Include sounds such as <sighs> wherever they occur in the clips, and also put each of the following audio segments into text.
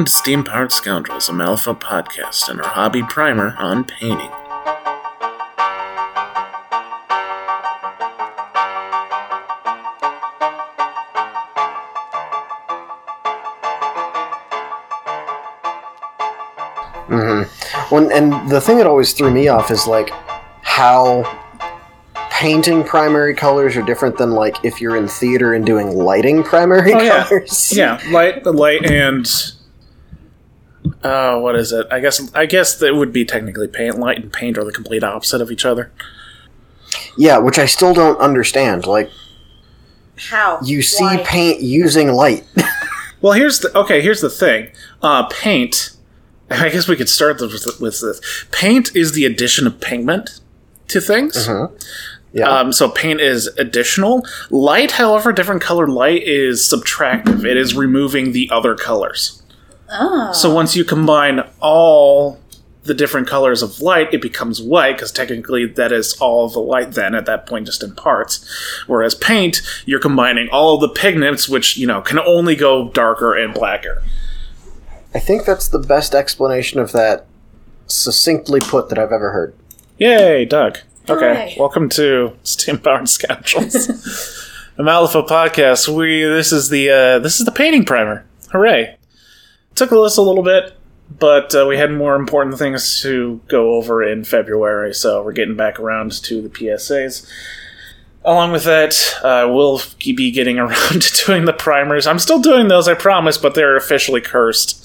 Welcome to Steam Powered Scoundrels, a Malifaux podcast and our hobby primer on painting. Mm-hmm. When, and the thing that always threw me off is like how painting primary colors are different than like if you're in theater and doing lighting primary Oh, yeah. <laughs> colors. Yeah, light, the light, and uh, what is it? I guess I guess that would be technically paint. Light and paint are the complete opposite of each other. Yeah, which I still don't understand. Like How? you see Why? paint using light. <laughs> Well, here's the okay. Here's the thing. Uh, paint. I guess we could start with, with this. Paint is the addition of pigment to things. yeah. Um, so paint is additional. Light, however, different colored light is subtractive. It is removing the other colors. Oh. So once you combine all the different colors of light, it becomes white because technically that is all of the light. Then at that point, just in parts. Whereas paint, you're combining all of the pigments, which you know can only go darker and blacker. I think that's the best explanation of that succinctly put that I've ever heard. Yay, Doug. Okay, Hooray. welcome to Steam Powered Scoundrels, <laughs> a Malifaux podcast. We this is the uh, this is the painting primer. Hooray! Took us a little bit, but uh, we had more important things to go over in February, so we're getting back around to the PSAs. Along with that, uh, we'll be getting <laughs> around to doing the primers. I'm still doing those, I promise, but they're officially cursed.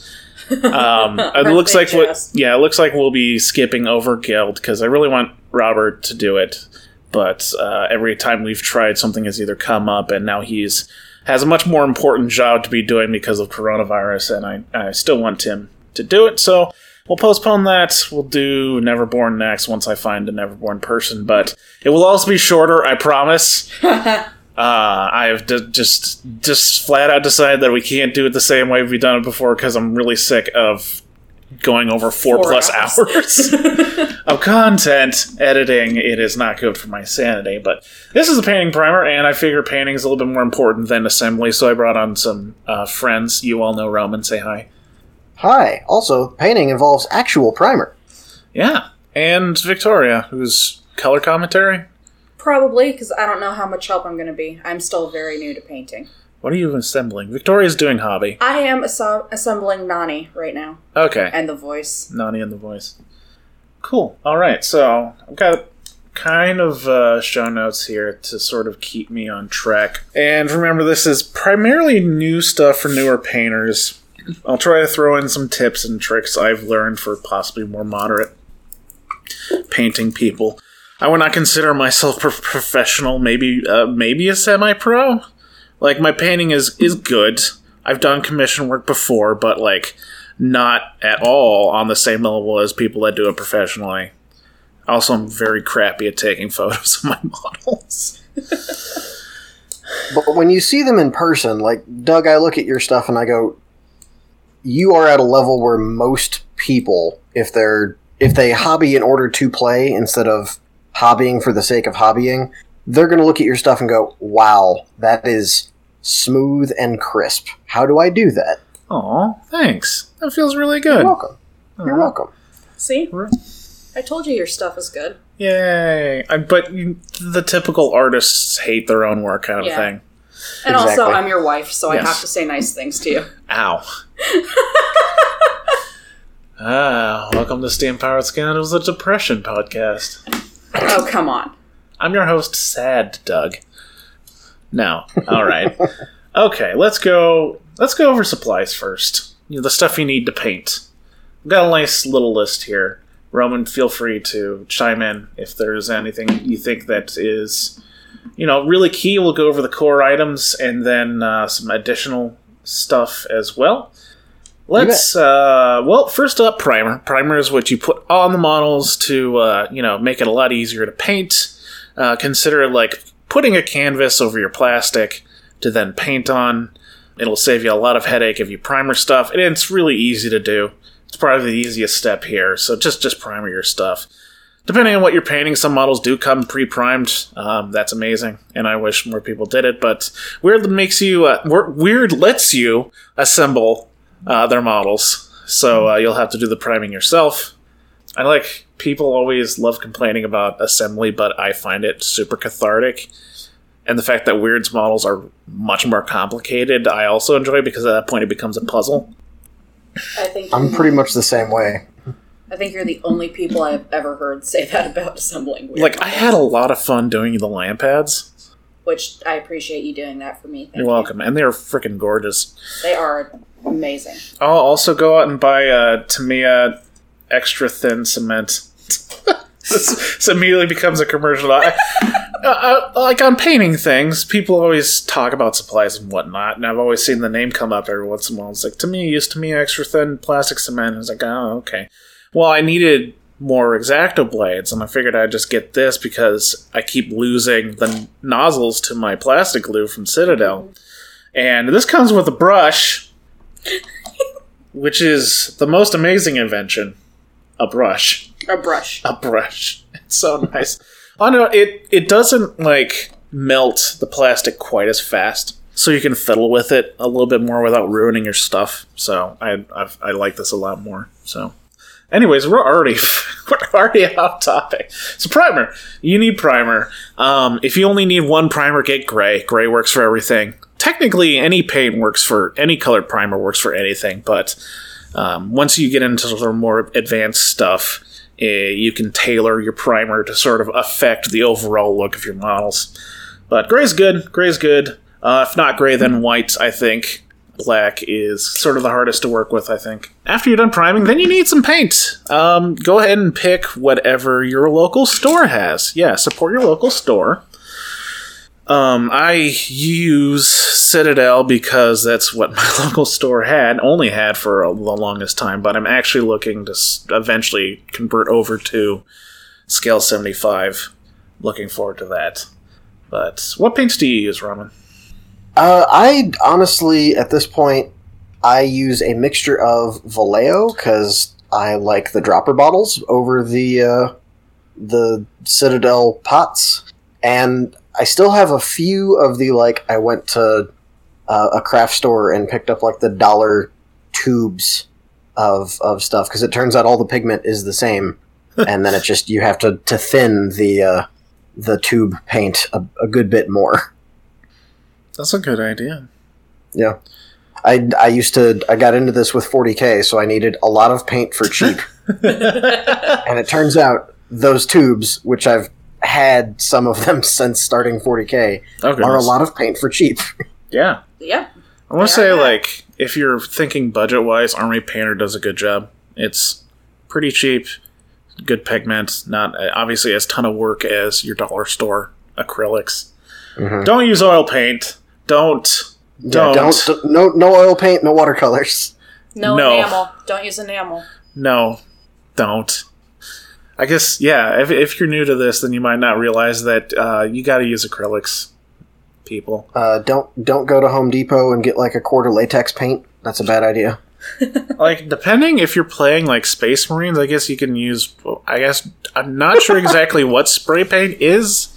Um, <laughs> it looks like we- yeah, it looks like we'll be skipping over Guild because I really want Robert to do it, but uh, every time we've tried, something has either come up, and now he's has a much more important job to be doing because of coronavirus, and I, I still want him to do it. So we'll postpone that. We'll do Neverborn next once I find a Neverborn person, but it will also be shorter. I promise. <laughs> Uh, I've d- just just flat out decided that we can't do it the same way we've done it before because I'm really sick of going over four, Four plus hours. hours <laughs> of content editing. It is not good for my sanity. But this is a painting primer, and I figure painting is a little bit more important than assembly, so I brought on some uh, friends. You all know Roman. Say hi. Hi. Also, painting involves actual primer. Yeah, and Victoria, who's color commentary. Probably, because I don't know how much help I'm going to be. I'm still very new to painting. What are you assembling? Victoria's doing hobby. I am assembling Nani right now, Okay. and the voice. Nani and the voice. Cool. All right. So I've got kind of uh, show notes here to sort of keep me on track. And remember, this is primarily new stuff for newer painters. I'll try to throw in some tips and tricks I've learned for possibly more moderate painting people. I would not consider myself pro- <laughs> professional. Maybe, uh, maybe a semi-pro. Like my painting is is good. I've done commission work before, but like not at all on the same level as people that do it professionally. Also, I'm very crappy at taking <laughs> photos of my models. <laughs> But when you see them in person, like Doug, I look at your stuff and I go, "You are at a level where most people, if they're if they hobby in order to play instead of hobbying for the sake of hobbying, they're going to look at your stuff and go, "Wow, that is smooth and crisp. How do I do that?" Aw, thanks. That feels really good. You're welcome. You're welcome. See? I told you your stuff is good. Yay! I, but you, the typical artists hate their own work kind of Yeah. thing. And also, I'm your wife, so I have to say nice things to you. <laughs> Ow. <laughs> ah, welcome to Steam Powered Scandals, a depression podcast. Oh, come on. I'm your host, Sad Doug. No, all right. <laughs> okay, let's go. Let's go over supplies first. You know, the stuff you need to paint. I've got a nice little list here. Roman, feel free to chime in if there's anything you think that is, you know, really key. We'll go over the core items and then uh, some additional stuff as well. Let's uh, well, first up, primer. Primer is what you put on the models to uh, you know make it a lot easier to paint. Uh, consider like putting a canvas over your plastic to then paint on. It'll save you a lot of headache if you primer stuff, and it's really easy to do. It's probably the easiest step here. So just just primer your stuff. Depending on what you're painting, some models do come pre-primed. Um, that's amazing, and I wish more people did it. But Wyrd makes you uh, Wyrd lets you assemble uh, their models. So uh, you'll have to do the priming yourself. I like people always love complaining about assembly, but I find it super cathartic. And the fact that Wyrd's models are much more complicated, I also enjoy because at that point it becomes a puzzle. I think I'm pretty much the same way. I think you're the only people I've ever heard say that about assembling. Weird Like I had a lot of fun doing the Lampads. which I appreciate you doing that for me. Thank You're you. welcome, and they're freaking gorgeous. They are amazing. I'll also go out and buy uh, Tamiya extra thin cement. <laughs> this, immediately becomes a commercial. I, uh, uh, like on painting things, people always talk about supplies and whatnot, and I've always seen the name come up every once in a while. It's like to me, used to me extra thin plastic cement. I was like, oh, okay. Well, I needed more exacto blades, and I figured I'd just get this because I keep losing the nozzles to my plastic glue from Citadel. And this comes with a brush, which is the most amazing invention. A brush. A brush. A brush. <laughs> It's so nice. I know it it doesn't like melt the plastic quite as fast. So you can fiddle with it a little bit more without ruining your stuff. So I I've, I like this a lot more. So anyways, we're already <laughs> we're already off topic. So primer, you need primer. Um, if you only need one primer, get gray. Gray works for everything. Technically, any paint works for any colored primer works for anything. But um, once you get into sort of more advanced stuff, eh, you can tailor your primer to sort of affect the overall look of your models. But gray's good. Gray's good. Uh, if not gray, then white. I think black is sort of the hardest to work with. I think. After you're done priming, then you need some paint. Um, go ahead and pick whatever your local store has. Yeah, support your local store. Um, I use Citadel because that's what <laughs> my local store had, only had for a, the longest time. But I'm actually looking to s- eventually convert over to Scale 75. Looking forward to that. But what paints do you use, Roman? Uh, I honestly, at this point, I use a mixture of Vallejo because I like the dropper bottles over the uh, the Citadel pots, and I still have a few of the like. I went to uh, a craft store and picked up like the dollar tubes of of stuff because it turns out all the pigment is the same, <laughs> and then it just you have to to thin the uh, the tube paint a, a good bit more. That's a good idea. Yeah. I, I used to I got into this with 40k, so I needed a lot of paint for cheap. <laughs> and it turns out those tubes, which I've had some of them <laughs> since starting 40k, Oh, are a lot of paint for cheap. <laughs> Yeah. Yeah. I want to say, like, if you're thinking budget wise, Army Painter does a good job. It's pretty cheap, good pigment, not obviously as ton of work as your dollar store acrylics. Mhm. Don't use oil paint. Don't. Don't. don't d- no no oil paint, no watercolors. No, No. enamel. Don't use enamel. No. Don't. I guess, yeah, if, if you're new to this, then you might not realize that uh, you got to use acrylics, people. Uh, don't don't go to Home Depot and get like a quarter latex paint. That's a bad idea. <laughs> like depending if you're playing like space marines i guess you can use i guess i'm not sure exactly <laughs> what spray paint is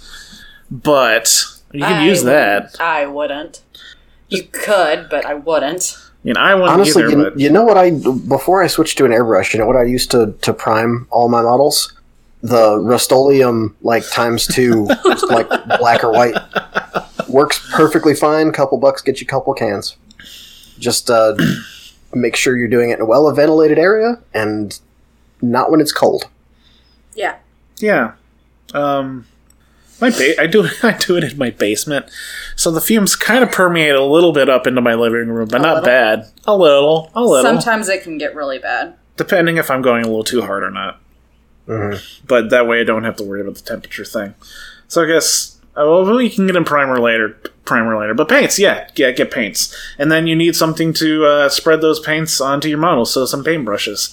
but you can I use that wouldn't. I wouldn't. You could, but I wouldn't. I mean i wouldn't Honestly, either you, but you know what I before I switched to an airbrush, you know what I used to to prime all my models? The Rust-Oleum like times two, like black or white, works perfectly fine. Couple bucks get you a couple cans. Just uh, make sure you're doing it in a well ventilated area and not when it's cold. Yeah. yeah um my ba- I do <laughs> I do it in my basement, so the fumes kind of permeate a little bit up into my living room, but A not little? bad. A little, a little, Sometimes it can get really bad. depending if I'm going a little too hard or not. Mm-hmm. but that way I don't have to worry about the temperature thing. So I guess oh, well, we can get in primer later. Primer later, but paints, yeah, yeah, get paints, and then you need something to uh, spread those paints onto your model. So some paintbrushes.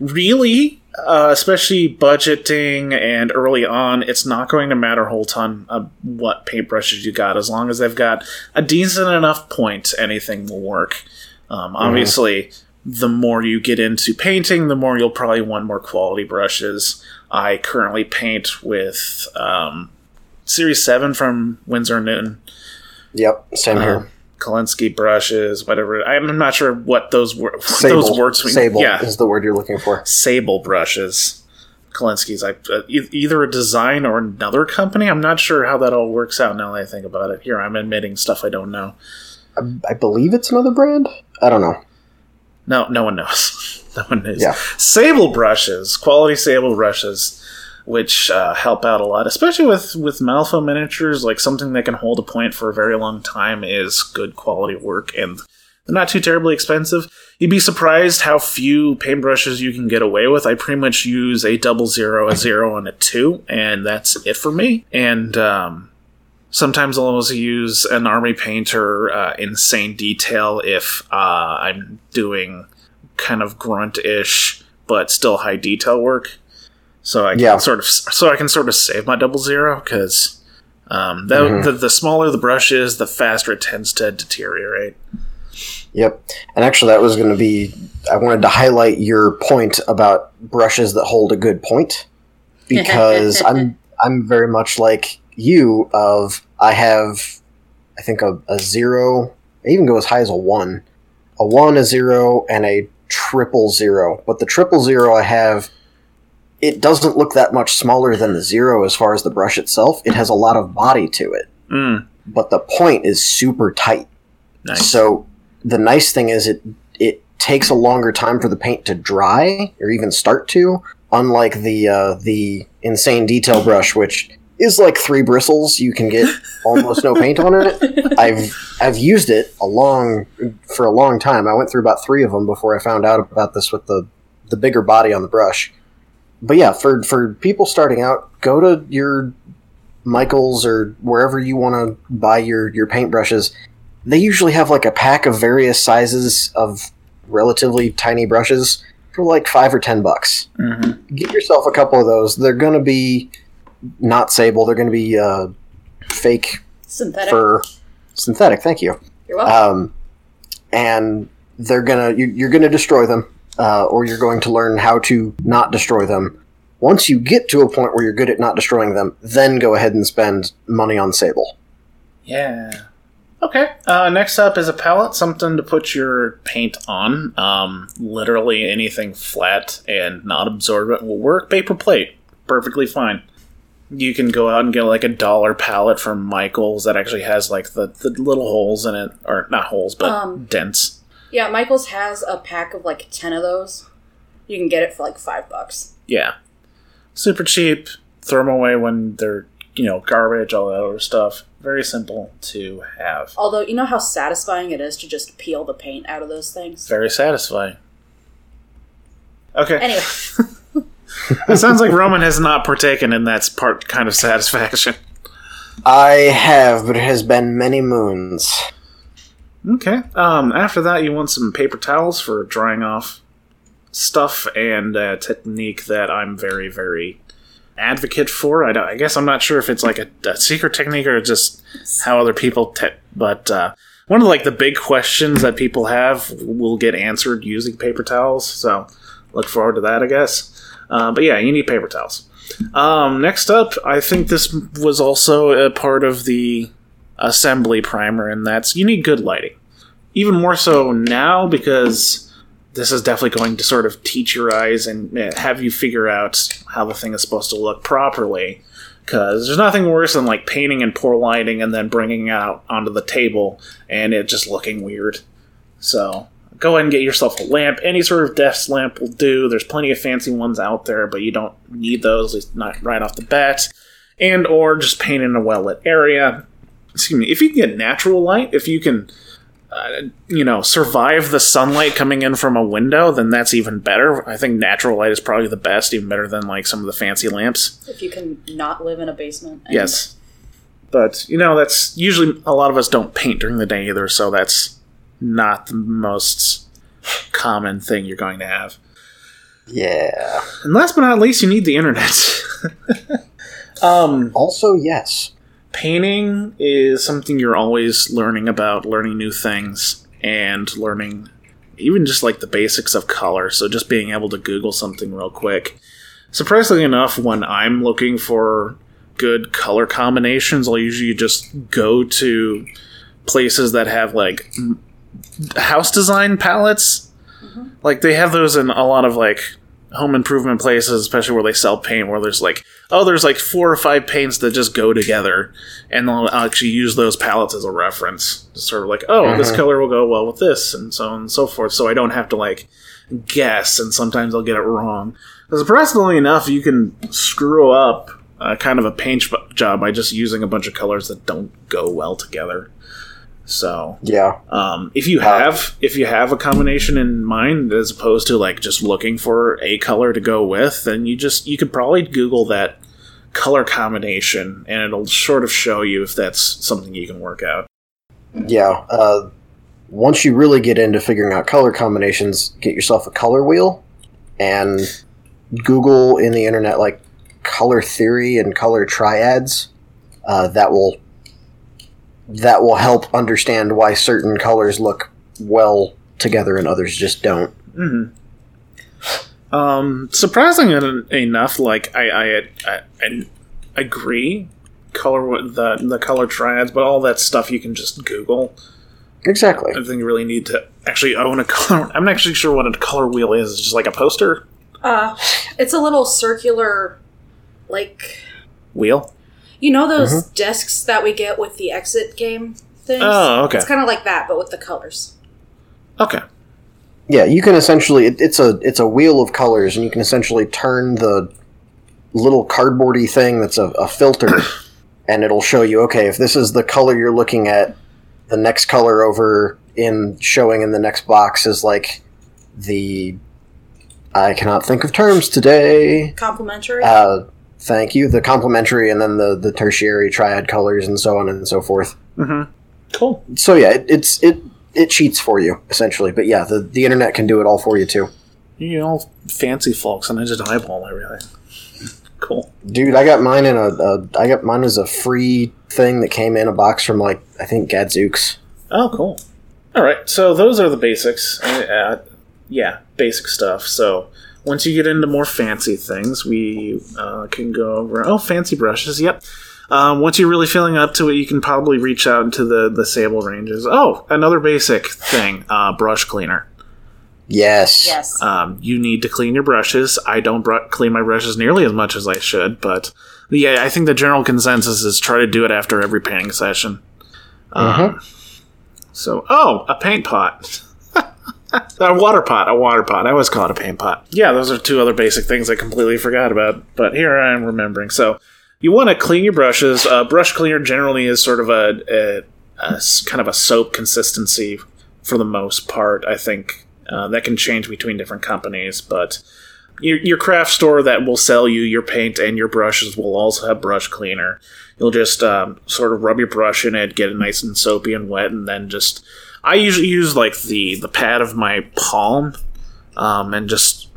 Really, uh, especially budgeting and early on, it's not going to matter a whole ton of what paintbrushes you got, as long as they've got a decent enough point. Anything will work. Um, obviously, the more you get into painting, the more you'll probably want more quality brushes. I currently paint with um, Series 7 from Winsor and Newton. Yep, same Uh, here. Kolinsky brushes, whatever. I'm not sure what those <laughs> what Sable. those words mean. Sable Yeah, is the word you're looking for. Sable brushes. Kolinsky's like uh, e- either a design or another company. I'm not sure how that all works out now that I think about it. Here, I'm admitting stuff I don't know. I, I believe it's another brand. I don't know. No, no one knows. <laughs> no one knows. Yeah. Sable brushes, quality sable brushes, which uh, help out a lot, especially with with Malifaux miniatures. Like something that can hold a point for a very long time is good quality work, and they're not too terribly expensive. You'd be surprised how few paintbrushes you can get away with. I pretty much use a double zero, a zero, and a two, and that's it for me. And um, Sometimes I'll also use an army painter uh, insane detail if uh, I'm doing kind of grunt-ish but still high detail work. So I can Yeah. sort of so I can sort of save my double zero because um, the, Mhm. the the smaller the brush is, the faster it tends to deteriorate. Yep. And actually, that was going to be. I wanted to highlight your point about brushes that hold a good point <laughs> because I'm I'm very much like you. Of I have, I think a, a zero. I even go as high as a one, a one, a zero, and a triple zero. But the triple zero I have, it doesn't look that much smaller than the zero as far as the brush itself. It has a lot of body to it, Mm, but the point is super tight. nice. So the nice thing is it it takes a longer time for the paint to dry or even start to, unlike the uh, the insane detail brush, which is like three bristles. You can get <laughs> almost no paint on it. I've I've used it a long for a long time. I went through about three of them before I found out about this with the the bigger body on the brush. But yeah, for for people starting out, go to your Michaels or wherever you want to buy your your paintbrushes they usually have like a pack of various sizes of relatively tiny brushes for like five or ten bucks. hmm Get yourself a couple of those. They're going to be not sable. They're going to be uh, fake Synthetic. fur, synthetic. Thank you. You're welcome. Um, and they're gonna you, you're gonna destroy them, uh, or you're going to learn how to not destroy them. Once you get to a point where you're good at not destroying them, then go ahead and spend money on sable. Yeah. Okay. Uh, next up is a palette, something to put your paint on. Um, literally anything flat and not absorbent will work. Paper plate, perfectly fine. You can go out and get like a dollar palette from Michaels that actually has like the, the little holes in it, or not holes, but Um, dents. Yeah, Michaels has a pack of like ten of those. You can get it for like five bucks. Yeah. Super cheap. Throw them away when they're, you know, garbage, all that other stuff. Very simple to have. Although you know how satisfying it is to just peel the paint out of those things. Very satisfying. Okay. Anyway, <laughs> It sounds like Roman has not partaken in that part kind of satisfaction. I have, but it has been many moons. Okay. Um, after that, you want some paper towels for drying off stuff and a technique that I'm very, very advocate for. I, I guess I'm not sure if it's like a, a secret technique or just how other people. Te- but uh, one of like the big questions that people have will get answered using paper towels. So look forward to that, I guess. Uh, but yeah, you need paper towels. Um, next up, I think this was also a part of the assembly primer, and that's you need good lighting. Even more so now because this is definitely going to sort of teach your eyes and eh, have you figure out how the thing is supposed to look properly. Because there's nothing worse than like painting in poor lighting and then bringing it out onto the table and it just looking weird. So go ahead and get yourself a lamp. Any sort of desk lamp will do. There's plenty of fancy ones out there, but you don't need those, at least not right off the bat. And or just paint in a well lit area. Excuse me. If you can get natural light, if you can, uh, you know, survive the sunlight coming in from a window, then that's even better. I think natural light is probably the best, even better than like some of the fancy lamps. if you can not live in a basement. and- Yes. But, you know, that's usually a lot of us don't paint during the day either, so that's not the most common thing you're going to have. Yeah. And last but not least, you need the internet. <laughs> um, Also, yes. Painting is something you're always learning about, learning new things, and learning even just like the basics of color. So just being able to Google something real quick. Surprisingly enough, when I'm looking for good color combinations, I'll usually just go to places that have like house design palettes. Mm-hmm. Like they have those in a lot of like home improvement places, especially where they sell paint, where there's like, oh, there's like four or five paints that just go together, and they'll actually use those palettes as a reference. Sort of like, oh, this color will go well with this, and so on and so forth. So I don't have to like guess, and sometimes I'll get it wrong. Because surprisingly enough, you can screw up uh, kind of a paint job by just using a bunch of colors that don't go well together. So Yeah. um, if you Uh, have if you have a combination in mind as opposed to like just looking for a color to go with, then you just you could probably Google that color combination and it'll sort of show you if that's something you can work out. Yeah. Uh, once you really get into figuring out color combinations, get yourself a color wheel and Google in the internet like color theory and color triads. Uh, that will that will help understand why certain colors look well together and others just don't. hmm Um, surprising en- enough, like I I, I, I agree, color with the the color triads, but all that stuff you can just Google. Exactly. I think you really need to actually own a <laughs> color. I'm not actually sure what a color wheel is. It's just like a poster Uh, it's a little circular, like wheel. You know those discs that we get with the exit game things. Oh, okay. It's kind of like that, but with the colors. Okay. Yeah, you can essentially it, it's a it's a wheel of colors, and you can essentially turn the little cardboardy thing that's a, a filter, <coughs> and it'll show you okay if this is the color you're looking at, the next color over in showing in the next box is like the I cannot think of terms today. Complementary. Uh, thank you. The complementary, and then the the tertiary triad colors, and so on and so forth. Mm-hmm. Cool. So yeah, it, it's it it cheats for you essentially, but yeah, the the internet can do it all for you too. You know, fancy folks, and I just eyeball everything. Cool. Dude, I got mine in a, a I got mine as a free thing that came in a box from like I think Gadzooks. Oh, cool. All right, so those are the basics. Uh, yeah, basic stuff. So once you get into more fancy things, we uh, can go over. Oh, fancy brushes. Yep. Um, once you're really feeling up to it, you can probably reach out into the the sable ranges. Oh, another basic thing: uh, brush cleaner. Yes. yes. Um, you need to clean your brushes. I don't br- clean my brushes nearly as much as I should, but yeah, I think the general consensus is try to do it after every painting session. Um, So, oh, a paint pot. <laughs> a water pot, a water pot. I always call it a paint pot. Yeah, those are two other basic things I completely forgot about, but here I am remembering. So, you want to clean your brushes. Uh, brush cleaner generally is sort of a kind of a soap consistency for the most part. I think uh, that can change between different companies, but your, your craft store that will sell you your paint and your brushes will also have brush cleaner. You'll just um, sort of rub your brush in it, get it nice and soapy and wet, and then just. I usually use like the the pad of my palm, um, and just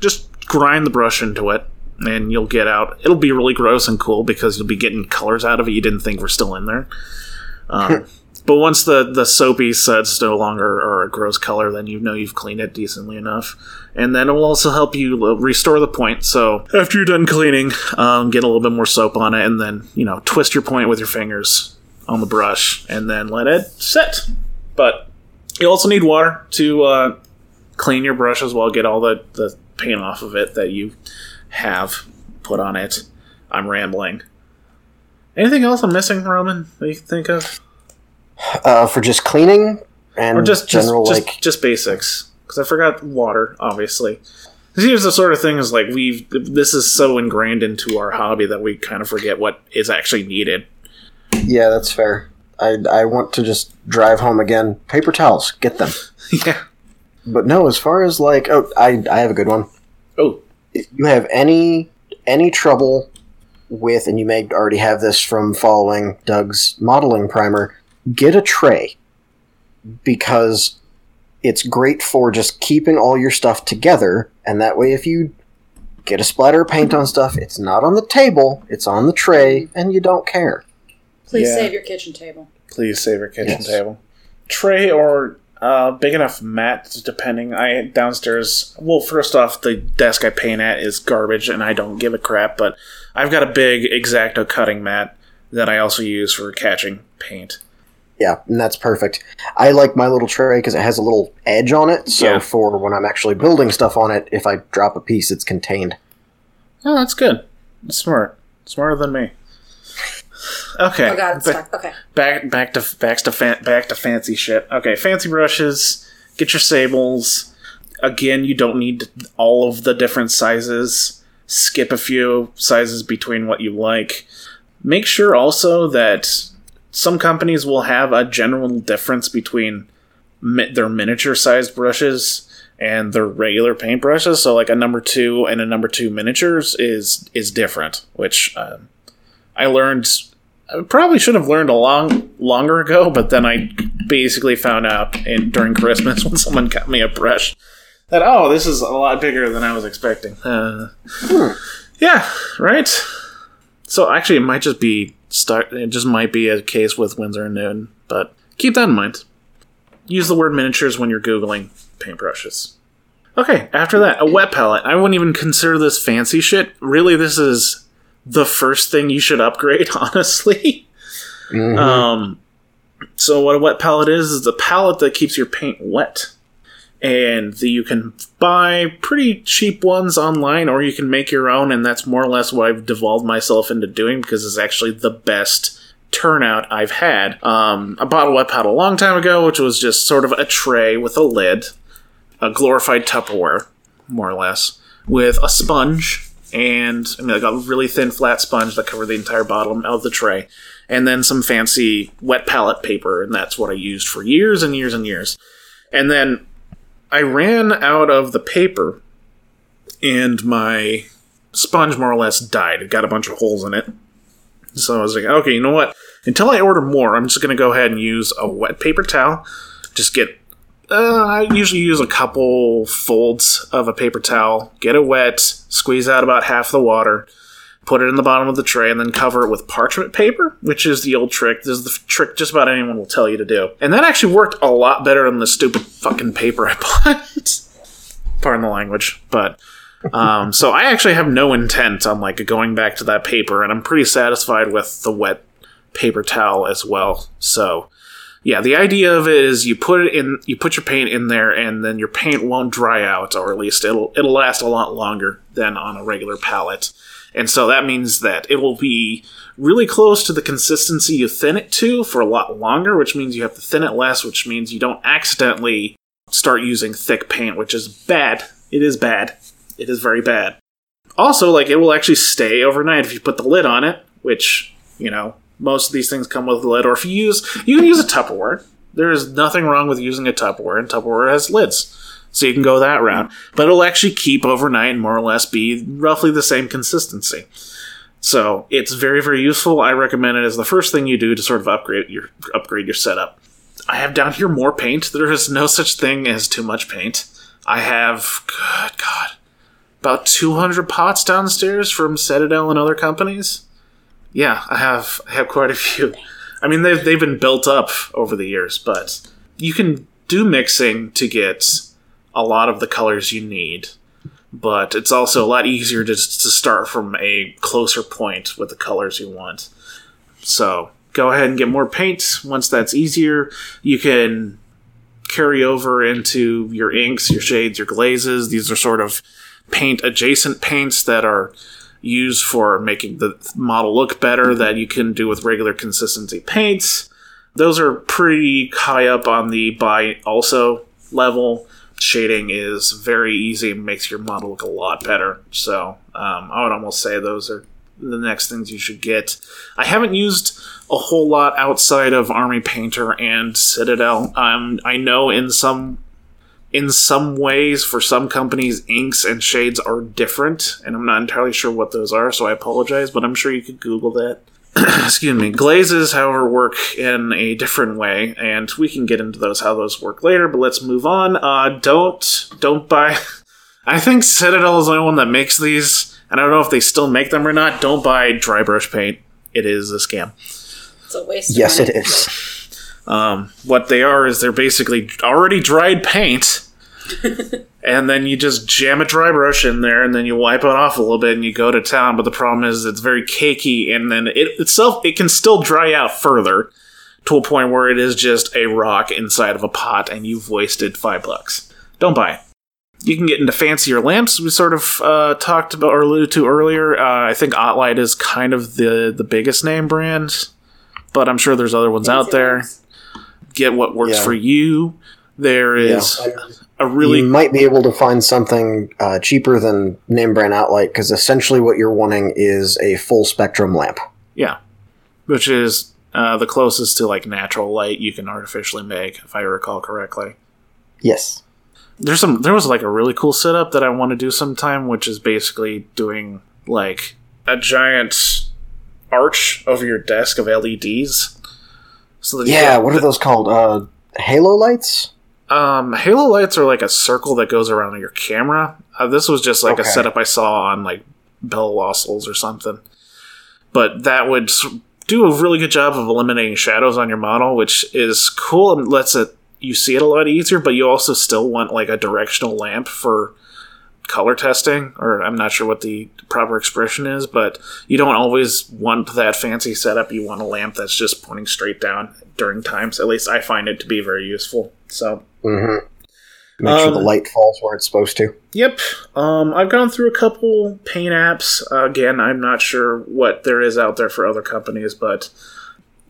just grind the brush into it, and you'll get out. It'll be really gross and cool because you'll be getting colors out of it you didn't think were still in there. Um, <laughs> but once the the soapy suds no longer are a gross color, then you know you've cleaned it decently enough, and then it will also help you uh, restore the point. So after you're done cleaning, um, get a little bit more soap on it, and then you know twist your point with your fingers on the brush, and then let it sit. But you also need water to uh, clean your brush as well, get all the, the paint off of it that you have put on it. I'm rambling. Anything else I'm missing, Roman, that you can think of? Uh, for just cleaning and Or just general just, like just, just basics? Because I forgot water, obviously. Here's the sort of thing is like we've this is so ingrained into our hobby that we kind of forget what is actually needed. yeah, that's fair. I I want to just drive home again. Paper towels, get them. <laughs> yeah. But no, as far as like oh, I I have a good one. Oh, if you have any any trouble with and you may already have this from following Doug's modeling primer, get a tray because it's great for just keeping all your stuff together and that way if you get a splatter of paint on stuff, it's not on the table, it's on the tray and you don't care. Please yeah. save your kitchen table. please save your kitchen Yes. table. Tray or uh, big enough mat, depending. I downstairs. Well, first off, the desk I paint at is garbage, and I don't give a crap. But I've got a big exacto cutting mat that I also use for catching paint. Yeah, and that's perfect. I like my little tray because it has a little edge on it, so Yeah. for when I'm actually building stuff on it, if I drop a piece, it's contained. Oh, that's good. That's smart. Smarter than me. Okay. Oh god, it's ba- stuck. Okay. back back to back to fan, back to fancy shit. Okay, fancy brushes. Get your sables. Again, you don't need all of the different sizes. Skip a few sizes between what you like. Make sure also that some companies will have a general difference between mi- their miniature sized brushes and their regular paint brushes. So, like a number two and a number two miniatures is is different, which um, I learned I probably should have learned a long longer ago, but then I basically found out in, during Christmas <laughs> when someone got me a brush that oh, this is a lot bigger than I was expecting. Uh, Yeah, right. So actually, it might just be start. It just might be a case with Winsor and Newton, but keep that in mind. Use the word miniatures when you're googling paintbrushes. Okay, after that, a wet palette. I wouldn't even consider this fancy shit. Really, this is the first thing you should upgrade, <laughs> honestly. Mhm. Um, so what a wet palette is is a palette that keeps your paint wet, and the, you can buy pretty cheap ones online, or you can make your own, and that's more or less what I've devolved myself into doing because it's actually the best turnout I've had. Um, I bought a wet palette a long time ago, which was just sort of a tray with a lid, a glorified Tupperware, more or less, with a sponge and I mean like a really thin flat sponge that covered the entire bottom of the tray, and then some fancy wet palette paper, and that's what I used for years and years and years. And then I ran out of the paper, and my sponge more or less died. It got a bunch of holes in it. So I was like, okay, you know what? Until I order more, I'm just going to go ahead and use a wet paper towel. Just get uh, I usually use a couple folds of a paper towel, get it wet, squeeze out about half the water, put it in the bottom of the tray, and then cover it with parchment paper, which is the old trick. This is the trick just about anyone will tell you to do. And that actually worked a lot better than the stupid fucking paper I <laughs> bought. Pardon the language, but. Um, so I actually have no intent on like going back to that paper, and I'm pretty satisfied with the wet paper towel as well. So yeah, the idea of it is you put it in, you put your paint in there, and then your paint won't dry out, or at least it'll it'll last a lot longer than on a regular palette. And so that means that it will be really close to the consistency you thin it to for a lot longer, which means you have to thin it less, which means you don't accidentally start using thick paint, which is bad. It is bad. It is very bad. Also, like it will actually stay overnight if you put the lid on it, which, you know, most of these things come with a lid, or if you use you can use a Tupperware. There is nothing wrong with using a Tupperware, and Tupperware has lids. So you can go that route. But it'll actually keep overnight and more or less be roughly the same consistency. So it's very, very useful. I recommend it as the first thing you do to sort of upgrade your upgrade your setup. I have down here more paint. There is no such thing as too much paint. I have good God. About two hundred pots downstairs from Citadel and other companies. Yeah, I have I have quite a few. I mean they've they've been built up over the years, but you can do mixing to get a lot of the colors you need. But it's also a lot easier to, to start from a closer point with the colors you want. So go ahead and get more paint. Once that's easier, you can carry over into your inks, your shades, your glazes. These are sort of paint adjacent paints that are used for making the model look better that you can do with regular consistency paints. Those are pretty high up on the buy also level. Shading is very easy makes your model look a lot better. So um, I would almost say those are the next things you should get. I haven't used a whole lot outside of Army Painter and Citadel. Um, I know in some in some ways for some companies inks and shades are different and i'm not entirely sure what those are so i apologize but i'm sure you could google that <clears throat> excuse me glazes however work in a different way and we can get into those how those work later but let's move on uh, don't don't buy <laughs> i think citadel is the only one that makes these and i don't know if they still make them or not don't buy dry brush paint it is a scam It's a waste. Yes, of it money. is. Um, what they are is they're basically already dried paint, <laughs> and then you just jam a dry brush in there, and then you wipe it off a little bit, and you go to town. But the problem is it's very cakey, and then it itself it can still dry out further to a point where it is just a rock inside of a pot and you've wasted five bucks. Don't buy it. You can get into fancier lamps. We sort of uh, talked about or alluded to earlier. Uh, I think OttLite is kind of the the biggest name brand, but I'm sure there's other ones out there. Get what works Yeah. for you. There is Yeah. a really you might be able to find something uh, cheaper than name brand OttLite because essentially what you're wanting is a full spectrum lamp. Yeah, which is uh, the closest to like natural light you can artificially make, if I recall correctly. Yes. There's some. There was like a really cool setup that I want to do sometime, which is basically doing like a giant arch over your desk of LEDs. So Yeah. get What are those called? Uh, halo lights. Um, halo lights are like a circle that goes around your camera. Uh, this was just like a setup I saw on like Bell Wassels or something. But that would do a really good job of eliminating shadows on your model, which is cool and lets it you see it a lot easier. But you also still want like a directional lamp for color testing, or I'm not sure what the proper expression is, but you don't always want that fancy setup. You want a lamp that's just pointing straight down during times. At least I find it to be very useful. So Mm-hmm. Make sure the Um, light falls where it's supposed to. Yep. Um, I've gone through a couple paint apps. Uh, again, I'm not sure what there is out there for other companies, but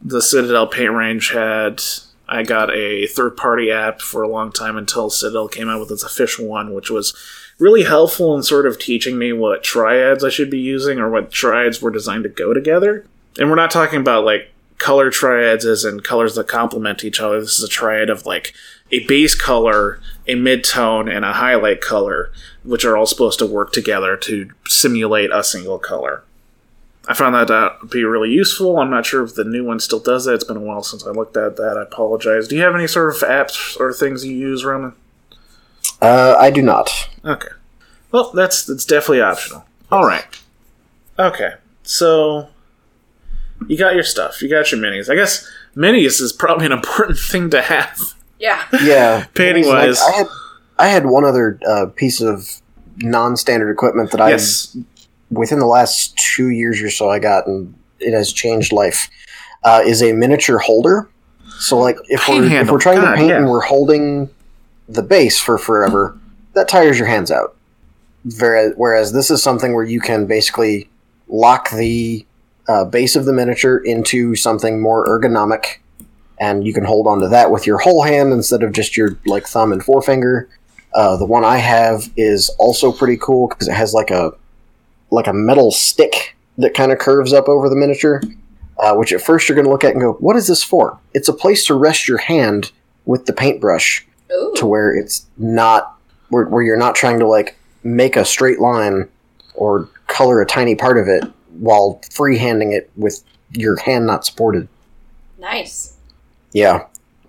the Citadel paint range had. I got a third party app for a long time until Citadel came out with its official one, which was really helpful in sort of teaching me what triads I should be using or what triads were designed to go together. And we're not talking about like color triads as in colors that complement each other. This is a triad of like a base color, a mid-tone, and a highlight color, which are all supposed to work together to simulate a single color. I found that to be really useful. I'm not sure if the new one still does that. It's been a while since I looked at that. I apologize. Do you have any sort of apps or things you use, Roman? Uh, I do not. Okay. Well, that's that's definitely optional. All right. Okay. So you got your stuff. You got your minis. I guess minis is probably an important <laughs> thing to have. Yeah. <laughs> Yeah. Painting Like, wise. I had I had one other uh, piece of non-standard equipment that I yes. within the last two years or so I got, and it has changed life. Uh, is a miniature holder. So like if Paint we're if we're trying God, to paint yeah. and we're holding the base for forever, that tires your hands out. Whereas, this is something where you can basically lock the uh, base of the miniature into something more ergonomic, and you can hold onto that with your whole hand instead of just your like thumb and forefinger. Uh, the one I have is also pretty cool because it has like a like a metal stick that kind of curves up over the miniature. Uh, which at first you're going to look at and go, "What is this for?" It's a place to rest your hand with the paintbrush Ooh. to where it's not where, where you're not trying to like make a straight line or color a tiny part of it while freehanding it with your hand not supported. Nice. Yeah,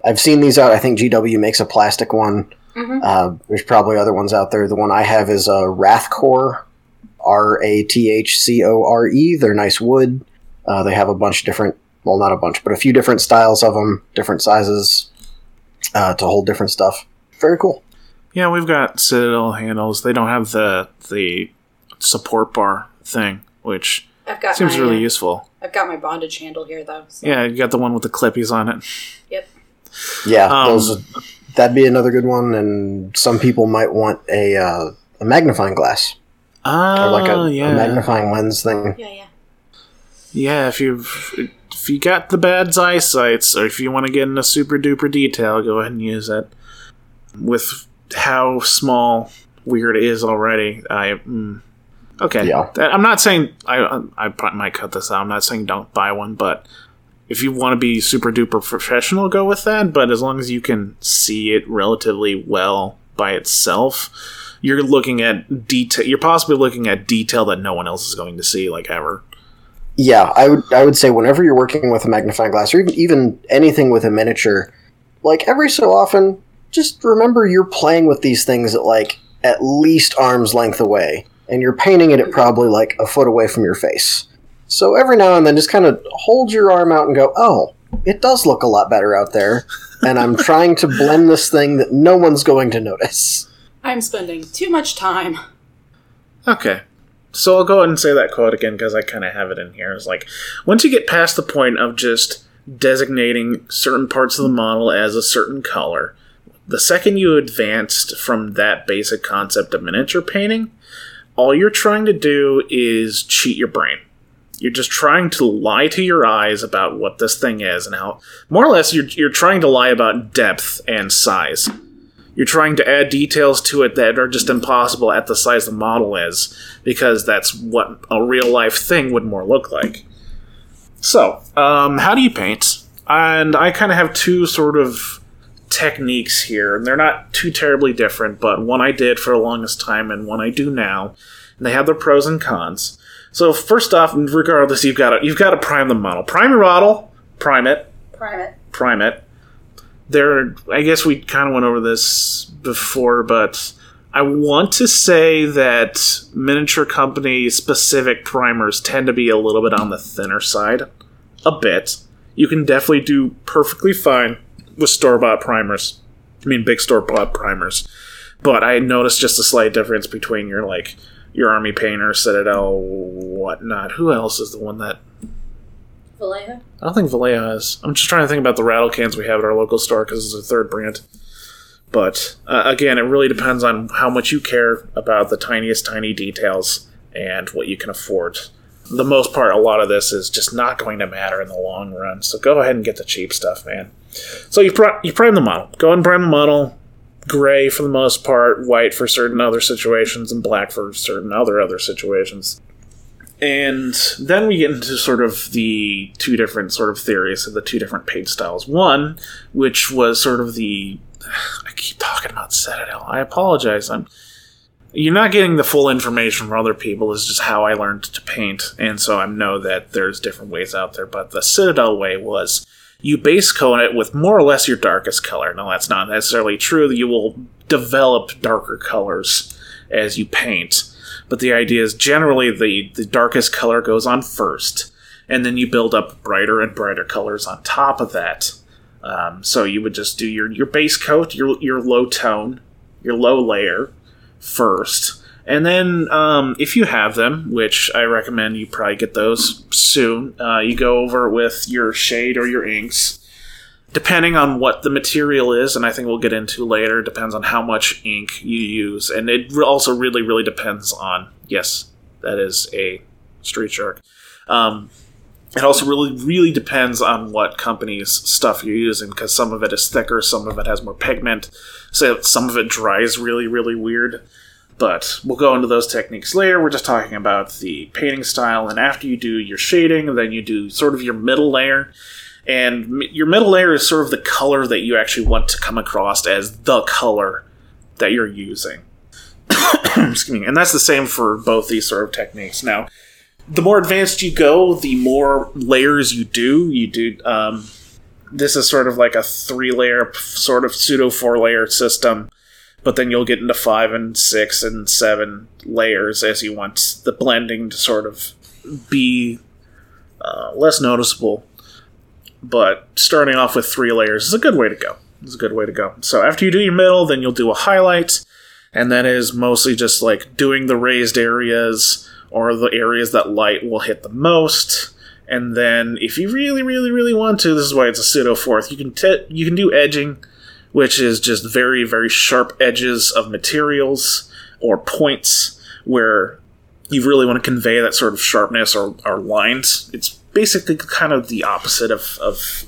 I've seen these out. I think GW makes a plastic one. Mhm. Uh, there's probably other ones out there. The one I have is a Wrathcore, R A T H C O R E. They're nice wood. Uh, they have a bunch of different, well, not a bunch, but a few different styles of them, different sizes uh, to hold different stuff. Very cool. Yeah, we've got Citadel handles. They don't have the the support bar thing, which I've got seems my, really uh, useful. I've got my bondage handle here though. So. Yeah, you got the one with the clippies on it. Yep. Yeah, Um, those that'd be another good one. And some people might want a uh, a magnifying glass Oh, or like a, a magnifying lens thing. Yeah, yeah. yeah. If you if you got the bad eyesights, or if you want to get into super duper detail, go ahead and use it. With how small Wyrd is already, I mm, okay. Yeah. I'm not saying I I might cut this out. I'm not saying don't buy one, but if you want to be super duper professional, go with that. But as long as you can see it relatively well by itself, you're looking at detail. You're possibly looking at detail that no one else is going to see, like ever. Yeah, I would I would say whenever you're working with a magnifying glass or even even anything with a miniature, like every so often, just remember you're playing with these things at like at least arm's length away, and you're painting it at probably like a foot away from your face. So every now and then, just kind of hold your arm out and go, "Oh, it does look a lot better out there," and I'm <laughs> trying to blend this thing that no one's going to notice. I'm spending too much time. Okay. So I'll go ahead and say that quote again because I kind of have it in here. It's like, once you get past the point of just designating certain parts of the model as a certain color. The second you advanced from that basic concept of miniature painting, all you're trying to do is cheat your brain. You're just trying to lie to your eyes about what this thing is and how, more or less, you're, you're trying to lie about depth and size. You're trying to add details to it that are just impossible at the size the model is, because that's what a real life thing would more look like. So, um, how do you paint? And I kind of have two sort of techniques here, and they're not too terribly different, but one I did for the longest time and one I do now. And they have their pros and cons. So first off, regardless, you've got to you've got to prime the model. Prime your model, prime it, Prime it. prime it. There, I guess we kind of went over this before, but I want to say that miniature company specific primers tend to be a little bit on the thinner side. A bit. You can definitely do perfectly fine with store bought primers. I mean, big store bought primers. But I noticed just a slight difference between your, like, your Army Painter, Citadel, whatnot. Who else is the one that Vallejo? I don't think Vallejo is. I'm just trying to think about the rattle cans we have at our local store because it's a third brand. But uh, again, it really depends on how much you care about the tiniest tiny details and what you can afford. The most part, a lot of this is just not going to matter in the long run. So go ahead and get the cheap stuff, man. So you you prime the model. Go and prime the model. Gray for the most part, white for certain other situations, and black for certain other other situations. And then we get into sort of the two different sort of theories of the two different paint styles. One, which was sort of the I keep talking about Citadel. I apologize. I'm you're not getting the full information from other people. Is just how I learned to paint, and so I know that there's different ways out there. But the Citadel way was you base coat it with more or less your darkest color. Now that's not necessarily true. You will develop darker colors as you paint, but the idea is generally the the darkest color goes on first, and then you build up brighter and brighter colors on top of that. Um, so you would just do your your base coat, your your low tone, your low layer first, and then um, if you have them, which I recommend you probably get those soon, uh, you go over with your shade or your inks. Depending on what the material is, and I think we'll get into later, depends on how much ink you use, and it also really, really depends on yes, that is a street shark. Um, it also really, really depends on what company's stuff you're using because some of it is thicker, some of it has more pigment, so some of it dries really, really weird. But we'll go into those techniques later. We're just talking about the painting style, and after you do your shading, then you do sort of your middle layer. And your middle layer is sort of the color that you actually want to come across as the color that you're using. <coughs> Excuse me. And that's the same for both these sort of techniques. Now, the more advanced you go, the more layers you do. You do. Um, this is sort of like a three layer, sort of pseudo four layer system, but then you'll get into five and six and seven layers as you want the blending to sort of be uh, less noticeable. But starting off with three layers is a good way to go. It's a good way to go. So after you do your middle, then you'll do a highlight, and that is mostly just like doing the raised areas or the areas that light will hit the most. And then, if you really, really, really want to, this is why it's a pseudo fourth. You can t- you can do edging, which is just very, very sharp edges of materials or points where you really want to convey that sort of sharpness or, or lines. It's basically kind of the opposite of of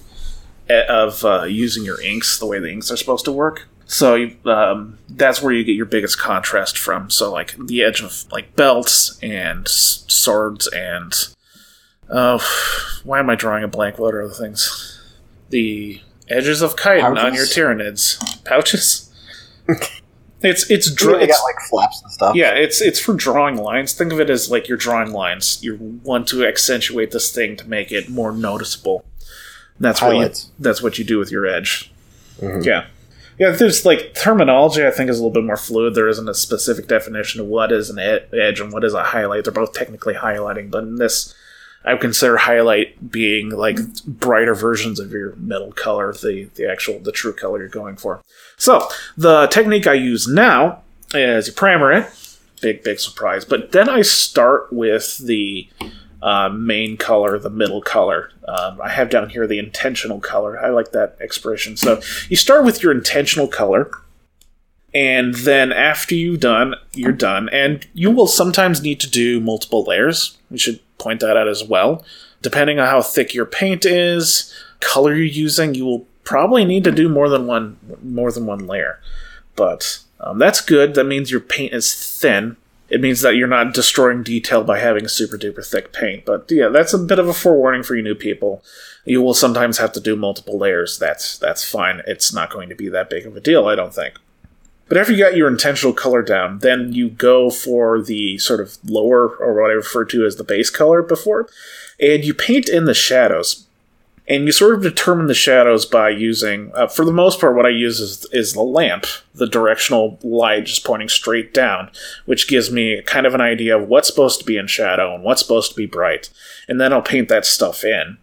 of uh, using your inks the way the inks are supposed to work. So you, um, that's where you get your biggest contrast from. So like the edge of like belts and s- swords and uh, why am I drawing a blank? What are the things? The edges of chitin on your Tyranids pouches. <laughs> it's it's, dra- know, got like flaps and stuff. yeah, it's it's for drawing lines. Think of it as like you're drawing lines. You want to accentuate this thing to make it more noticeable. That's Highlights. what you that's what you do with your edge. Mhm. Yeah. Yeah, there's like terminology I think is a little bit more fluid. There isn't a specific definition of what is an e- edge and what is a highlight. They're both technically highlighting, but in this I would consider highlight being like brighter versions of your middle color, the the actual the true color you're going for. So the technique I use now is you primer it, big big surprise. But then I start with the uh, main color, the middle color. Um, I have down here the intentional color. I like that expression. So you start with your intentional color, and then after you've done, you're done. And you will sometimes need to do multiple layers. We should point that out as well. Depending on how thick your paint is, color you're using, you will probably need to do more than one more than one layer. But um, that's good. That means your paint is thin. It means that you're not destroying detail by having super duper thick paint. But yeah, that's a bit of a forewarning for you new people. You will sometimes have to do multiple layers. That's that's fine. It's not going to be that big of a deal, I don't think. But after you got your intentional color down, then you go for the sort of lower, or what I referred to as the base color before, and you paint in the shadows. And you sort of determine the shadows by using, uh, for the most part, what I use is, is the lamp, the directional light just pointing straight down, which gives me kind of an idea of what's supposed to be in shadow and what's supposed to be bright. And then I'll paint that stuff in.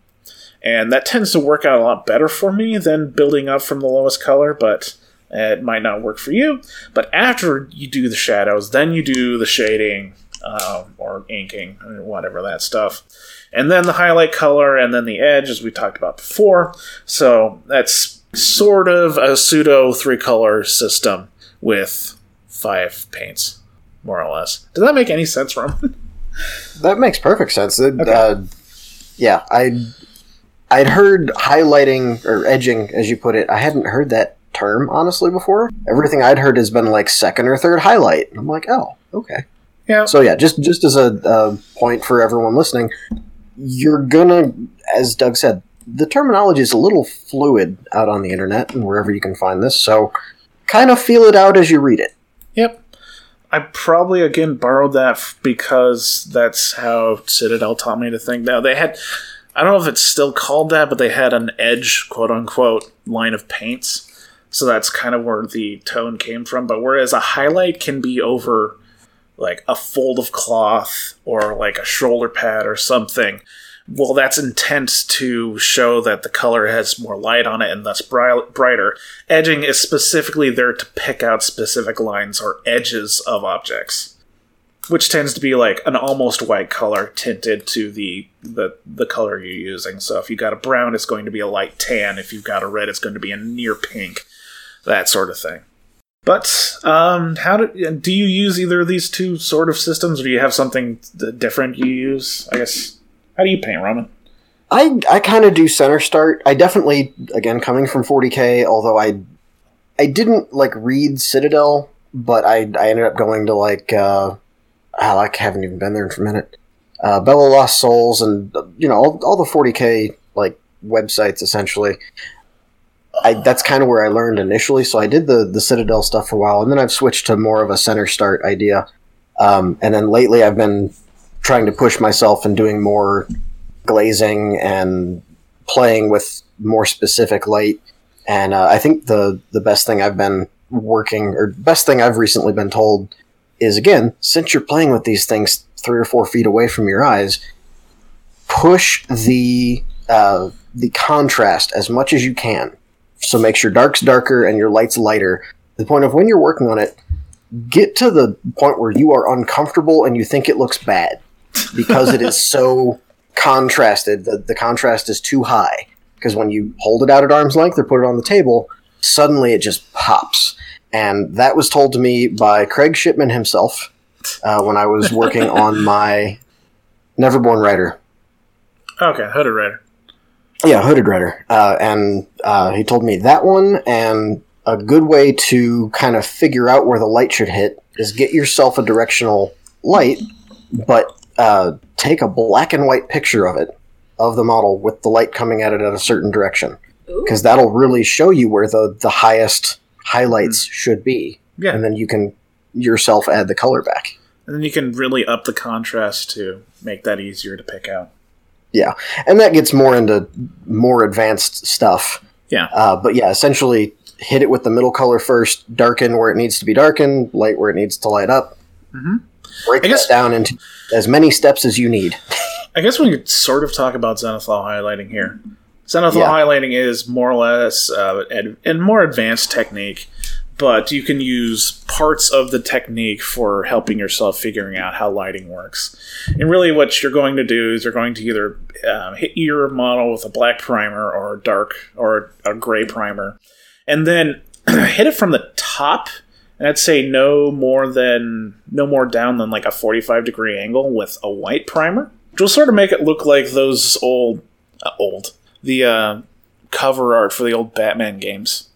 And that tends to work out a lot better for me than building up from the lowest color, but it might not work for you. But after you do the shadows, then you do the shading um, or inking or whatever that stuff. And then the highlight color and then the edge, as we talked about before. So that's sort of a pseudo three color system with five paints, more or less. Does that make any sense, Roman? <laughs> That makes perfect sense. It, uh, yeah, I I'd heard highlighting or edging, as you put it. I hadn't heard that term honestly before. Everything I'd heard has been like second or third highlight. I'm like, oh, okay. Yeah. So yeah, just just as a, a point for everyone listening, you're gonna, as Doug said, the terminology is a little fluid out on the internet and wherever you can find this. So kind of feel it out as you read it. Yep. I probably again borrowed that f- because that's how Citadel taught me to think. Now they had, I don't know if it's still called that, but they had an edge, quote unquote, line of paints. So that's kind of where the tone came from. But whereas a highlight can be over like a fold of cloth or like a shoulder pad or something, well, that's intent to show that the color has more light on it and thus bri- brighter. Edging is specifically there to pick out specific lines or edges of objects, which tends to be like an almost white color tinted to the the the color you're using. So if you got a brown, it's going to be a light tan. If you've got a red, it's going to be a near pink, that sort of thing. But um, how do do you use either of these two sort of systems, or do you have something different you use? I guess. How do you paint, Roman? I I kind of do center start. I definitely again coming from 40k, although I I didn't like read Citadel, but I I ended up going to like uh oh, I haven't even been there in a minute. Uh, Bell of Lost Souls and uh, you know all, all the 40k like websites essentially. I, that's kind of where I learned initially. So I did the the Citadel stuff for a while, and then I've switched to more of a center start idea. Um, and then lately, I've been trying to push myself and doing more glazing and playing with more specific light. And uh, I think the the best thing I've been working, or best thing I've recently been told, is again, since you're playing with these things three or four feet away from your eyes, push the uh, the contrast as much as you can. So makes your darks darker and your lights lighter. To the point of when you're working on it, get to the point where you are uncomfortable and you think it looks bad because it is <laughs> so contrasted. The, the contrast is too high. Because when you hold it out at arm's length or put it on the table, suddenly it just pops. And that was told to me by Craig Shipman himself uh, when I was working on <laughs> my Neverborn Rider. Okay, Hooded Rider. Yeah, Hooded Rider. Uh, and uh, he told me that one, and a good way to kind of figure out where the light should hit is get yourself a directional light, but uh, take a black and white picture of it, of the model, with the light coming at it at a certain direction. Because that'll really show you where the, the highest highlights should be. Yeah. And then you can yourself add the color back. And then you can really up the contrast to make that easier to pick out. Yeah. And that gets more into more advanced stuff. Yeah. Uh, but yeah, essentially hit it with the middle color first, darken where it needs to be darkened, light where it needs to light up. Mhm. Break I guess- that down into as many steps as you need. <laughs> I guess we could sort of talk about Zenithal highlighting here. Zenithal Yeah. highlighting is more or less uh, ad- a more advanced technique, but you can use parts of the technique for helping yourself figuring out how lighting works. And really, what you're going to do is you're going to either um, hit your model with a black primer or a dark or a gray primer, and then <clears throat> hit it from the top. And I'd say no more than no more down than like a 45 degree angle with a white primer, which will sort of make it look like those old, uh, old the uh, cover art for the old Batman games,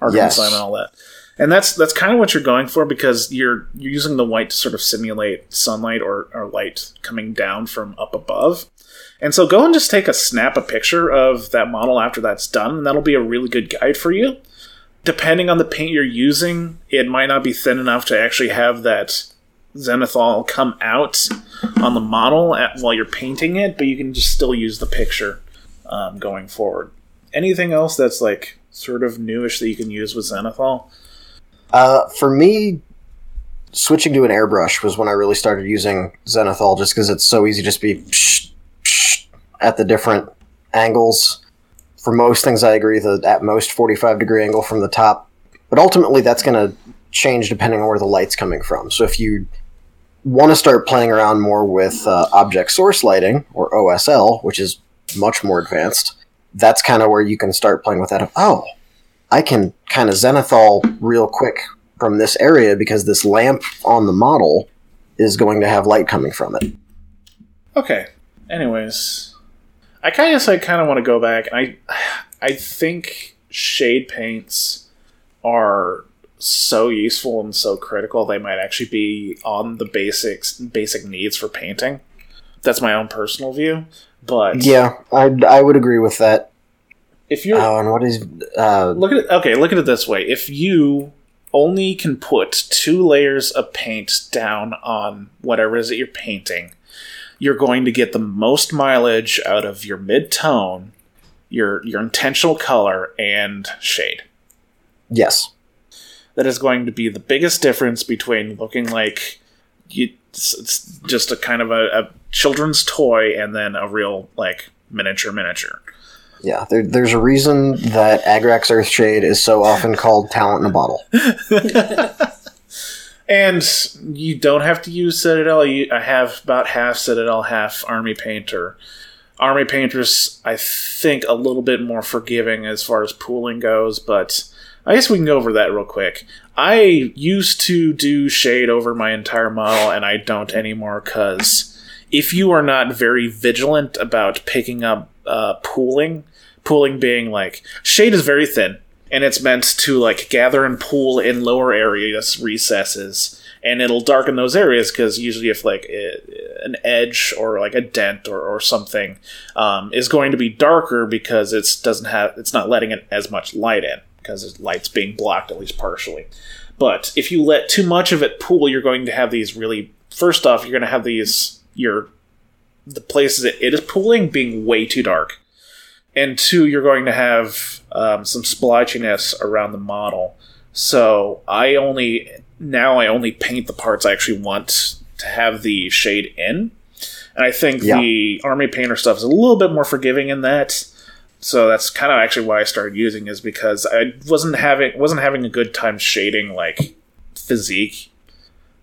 Arkham Yes. Asylum and all that. And that's that's kind of what you're going for because you're you're using the white to sort of simulate sunlight or, or light coming down from up above. And so go and just take a snap a picture of that model after that's done, and that'll be a really good guide for you. Depending on the paint you're using, it might not be thin enough to actually have that zenithal come out on the model at, while you're painting it, but you can just still use the picture um, going forward. Anything else that's like sort of newish that you can use with zenithal? Uh, for me, switching to an airbrush was when I really started using Zenithal, just because it's so easy to just be psh, psh, at the different angles. For most things, I agree that at most 45 degree angle from the top, but ultimately that's going to change depending on where the light's coming from. So if you want to start playing around more with uh, object source lighting or OSL, which is much more advanced, that's kind of where you can start playing with that. Of, oh, I can kind of zenithal real quick from this area because this lamp on the model is going to have light coming from it. Okay. Anyways, I kind of I kind of want to go back. I I think shade paints are so useful and so critical. They might actually be on the basics basic needs for painting. That's my own personal view, but Yeah, I, I would agree with that. If you're Oh, and what is uh, look at it okay look at it this way. If you only can put two layers of paint down on whatever it is that you're painting you're going to get the most mileage out of your mid-tone your your intentional color and shade. Yes, that is going to be the biggest difference between looking like you it's, it's just a kind of a, a children's toy and then a real like miniature miniature yeah. There, there's a reason that Agrax Earthshade is so often called talent in a bottle. <laughs> And you don't have to use Citadel. You, I have about half Citadel, half Army Painter. Army Painter's, I think, a little bit more forgiving as far as pooling goes, but I guess we can go over that real quick. I used to do shade over my entire model, and I don't anymore because if you are not very vigilant about picking up uh, pooling, pooling being like shade is very thin and it's meant to like gather and pool in lower areas recesses and it'll darken those areas because usually if like an edge or like a dent or, or something um, is going to be darker because it's doesn't have it's not letting it as much light in because light's being blocked at least partially. But if you let too much of it pool you're going to have these really first off you're going to have these your the places that it is pooling being way too dark and two, you're going to have um, some splotchiness around the model. So I only now I only paint the parts I actually want to have the shade in, and I think Yeah. the army painter stuff is a little bit more forgiving in that. So that's kind of actually why I started using is because I wasn't having wasn't having a good time shading like physique,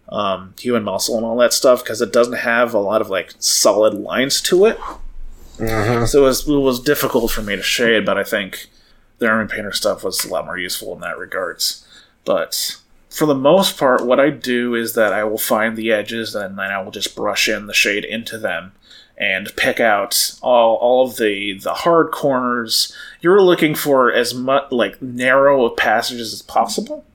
um, human muscle, and all that stuff because it doesn't have a lot of like solid lines to it. hmm So it was, it was difficult for me to shade, but I think the Army Painter stuff was a lot more useful in that regards. But for the most part, what I do is that I will find the edges and then I will just brush in the shade into them and pick out all, all of the, the hard corners. You're looking for as much like narrow of passages as possible,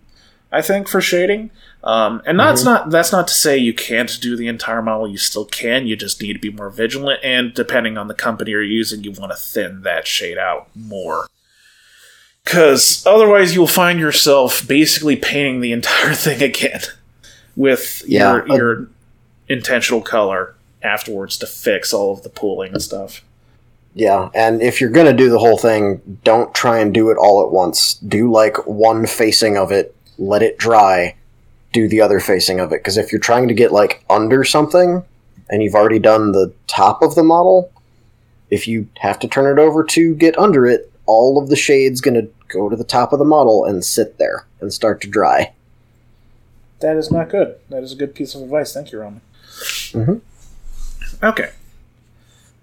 I think, for shading. Um, and that's not that's not to say you can't do the entire model. You still can. You just need to be more vigilant. And depending on the company you're using, you want to thin that shade out more. Because otherwise, you'll find yourself basically painting the <laughs> entire thing again with Yeah, your uh- your intentional color afterwards to fix all of the pooling and stuff. Yeah, and if you're gonna do the whole thing, don't try and do it all at once. Do like one facing of it, let it dry, do the other facing of it. Because if you're trying to get like under something, and you've already done the top of the model, if you have to turn it over to get under it, all of the shade's gonna go to the top of the model and sit there and start to dry. That is not good. That is a good piece of advice. Thank you, Roman. Mhm. Okay.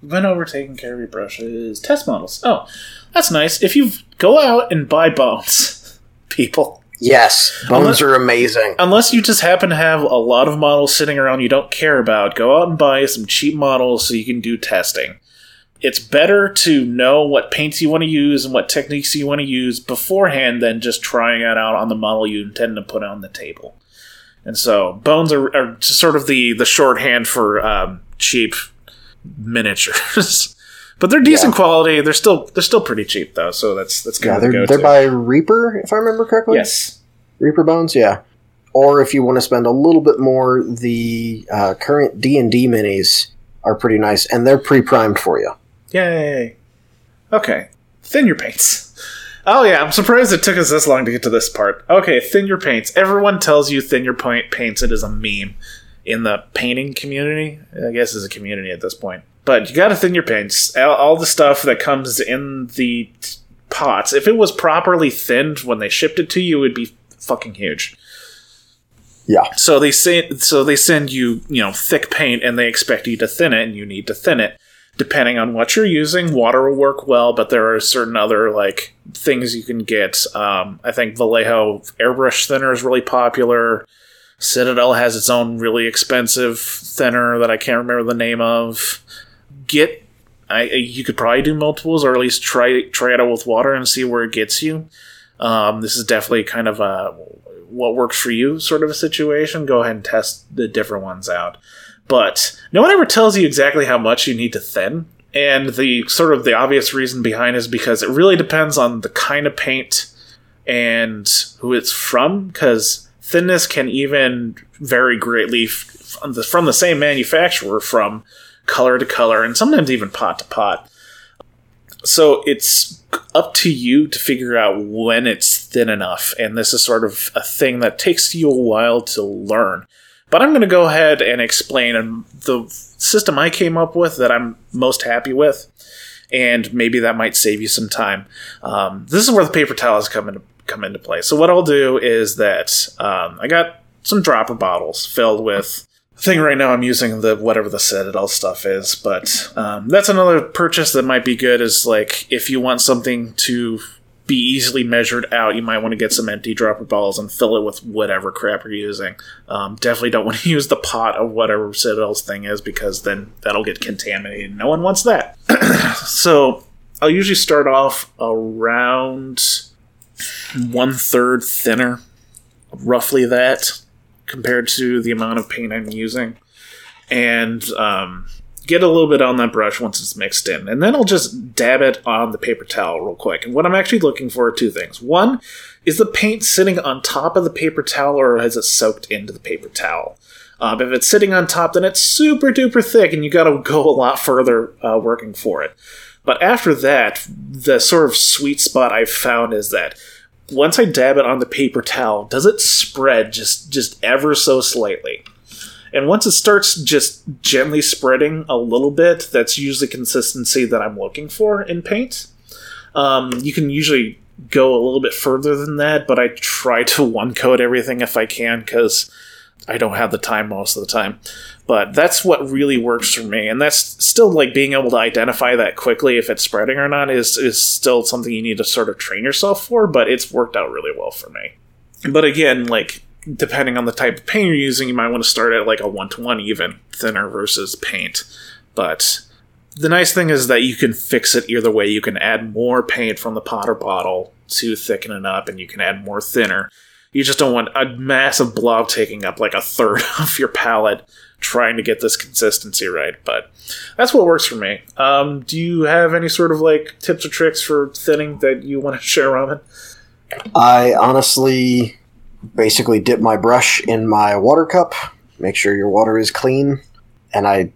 We've been over taking care of your brushes. Test models. Oh, that's nice. If you go out and buy bones, <laughs> people, Yes, bones Unless- are amazing. unless you just happen to have a lot of models sitting around you don't care about, go out and buy some cheap models so you can do testing. It's better to know what paints you want to use and what techniques you want to use beforehand than just trying it out on the model you intend to put on the table. And so, bones are, are sort of the, the shorthand for um, cheap miniatures. <laughs> but they're decent Yeah. quality. They're still they're still pretty cheap though, so that's that's good. Yeah, they're, go-to. they're by Reaper, if I remember correctly. yes, Reaper bones, yeah. Or if you want to spend a little bit more, the uh, current D and D minis are pretty nice, and they're pre-primed for you. Yay. Okay. Thin your paints. Oh yeah, I'm surprised it took us this long to get to this part. Okay, thin your paints. Everyone tells you thin your paint paints. It is a meme in the painting community. I guess is a community at this point. But you gotta thin your paints. All, all the stuff that comes in the t- pots, if it was properly thinned when they shipped it to you, it would be fucking huge. Yeah. So they say so they send you, you know, thick paint and they expect you to thin it and you need to thin it. Depending on what you're using, water will work well, but there are certain other like things you can get. Um, I think Vallejo airbrush thinner is really popular. Citadel has its own really expensive thinner that I can't remember the name of. Get I you could probably do multiples or at least try try it out with water and see where it gets you. Um, this is definitely kind of a what works for you sort of a situation. Go ahead and test the different ones out. But no one ever tells you exactly how much you need to thin. And the sort of the obvious reason behind is because it really depends on the kind of paint and who it's from. Because thinness can even vary greatly from the, from the same manufacturer from color to color and sometimes even pot to pot. So it's up to you to figure out when it's thin enough. And this is sort of a thing that takes you a while to learn. But I'm going to go ahead and explain the system I came up with that I'm most happy with. And maybe that might save you some time. Um, this is where the paper towels come into come into play. So what I'll do is that um, I got some dropper bottles filled with thing right now i'm using the whatever the citadel stuff is but um, that's another purchase that might be good is like if you want something to be easily measured out you might want to get some empty dropper bottles and fill it with whatever crap you're using. Um, definitely don't <laughs> want to use the pot of whatever citadel's thing is because then that'll get contaminated no one wants that. <clears throat> So i'll usually start off around one third thinner roughly that compared to the amount of paint I'm using, and um, get a little bit on that brush once it's mixed in, and then I'll just dab it on the paper towel real quick. And what I'm actually looking for are two things. One is the paint sitting on top of the paper towel, or has it soaked into the paper towel? Um, if it's sitting on top, then it's super duper thick, and you got to go a lot further uh, working for it. But after that, the sort of sweet spot I've found is that once I dab it on the paper towel, does it spread just just ever so slightly? And once it starts just gently spreading a little bit, that's usually consistency that I'm looking for in paint. Um, you can usually go a little bit further than that, but I try to <laughs> one coat everything if I can because I don't have the time most of the time. But that's what really works for me, and that's still like being able to identify that quickly if it's spreading or not is is still something you need to sort of train yourself for. But it's worked out really well for me. But again, like depending on the type of paint you're using, you might want to start at like a one to one even thinner versus paint. But the nice thing is that you can fix it either way. You can add more paint from the Potter bottle to thicken it up, and you can add more thinner. You just don't want a massive blob taking up like a third <laughs> of your palette trying to get this consistency right. But that's what works for me. Um, do you have any sort of like tips or tricks for thinning that you want to <laughs> share, Roman? I honestly basically dip my brush in my water cup, make sure your water is clean, and I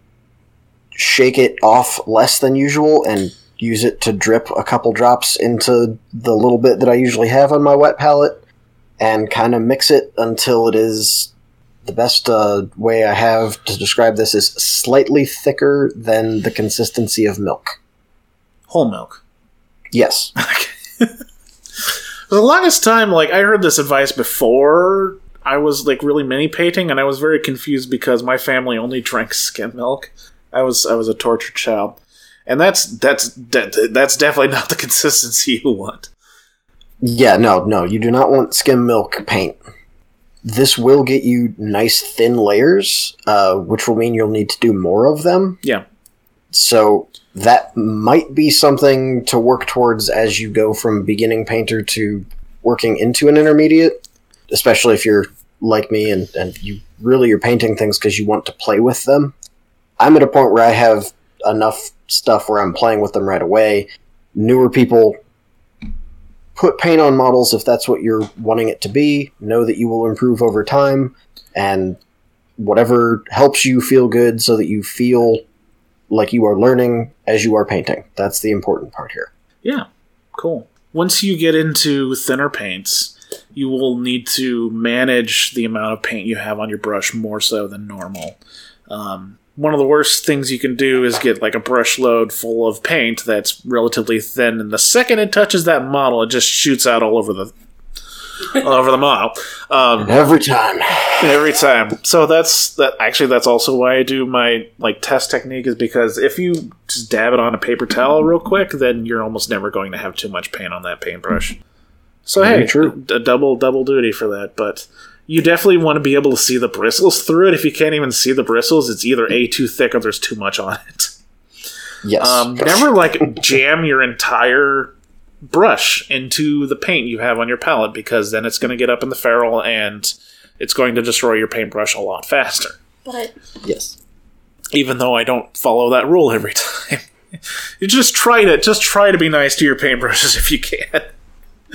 shake it off less than usual and use it to drip a couple drops into the little bit that I usually have on my wet palette and kind of mix it until it is the best uh, way I have to describe this is slightly thicker than the consistency of milk. Whole milk. Yes. <laughs> For the longest time, like I heard this advice before I was like really mini painting, and I was very confused because my family only drank skim milk. I was I was a tortured child, and that's that's that, that's definitely not the <laughs> consistency you want. Yeah, no, no, you do not want skim milk paint. This will get you nice thin layers, uh, which will mean you'll need to do more of them. Yeah, So that might be something to work towards as you go from beginning painter to working into an intermediate, especially if you're like me and, and you really are painting things because you want to play with them. I'm at a point where I have enough stuff where I'm playing with them right away. Newer people put paint on models if that's what you're wanting it to be. Know that you will improve over time and whatever helps you feel good so that you feel like you are learning as you are painting. That's the important part here. yeah, cool. Once you get into thinner paints, you will need to manage the amount of paint you have on your brush more so than normal. Um, one of the worst things you can do is get like a brush load full of paint that's relatively thin, and the second it touches that model, it just shoots out all over the all over the model. Um, Every time. every time. So that's that. Actually, that's also why I do my like test technique is because if you just dab it on a paper towel real quick, then you're almost never going to have too much paint on that paintbrush. So Very hey, true. a double double duty for that, but. You definitely want to be able to see the bristles through it. If you can't even see the bristles, it's either a too thick or there's too much on it. Yes. Um, never like jam your entire brush into the paint you have on your palette because then it's going to get up in the ferrule and it's going to destroy your paintbrush a lot faster. But yes. Even though I don't follow that rule every <laughs> time. you just try to just try to be nice to your paintbrushes if you can.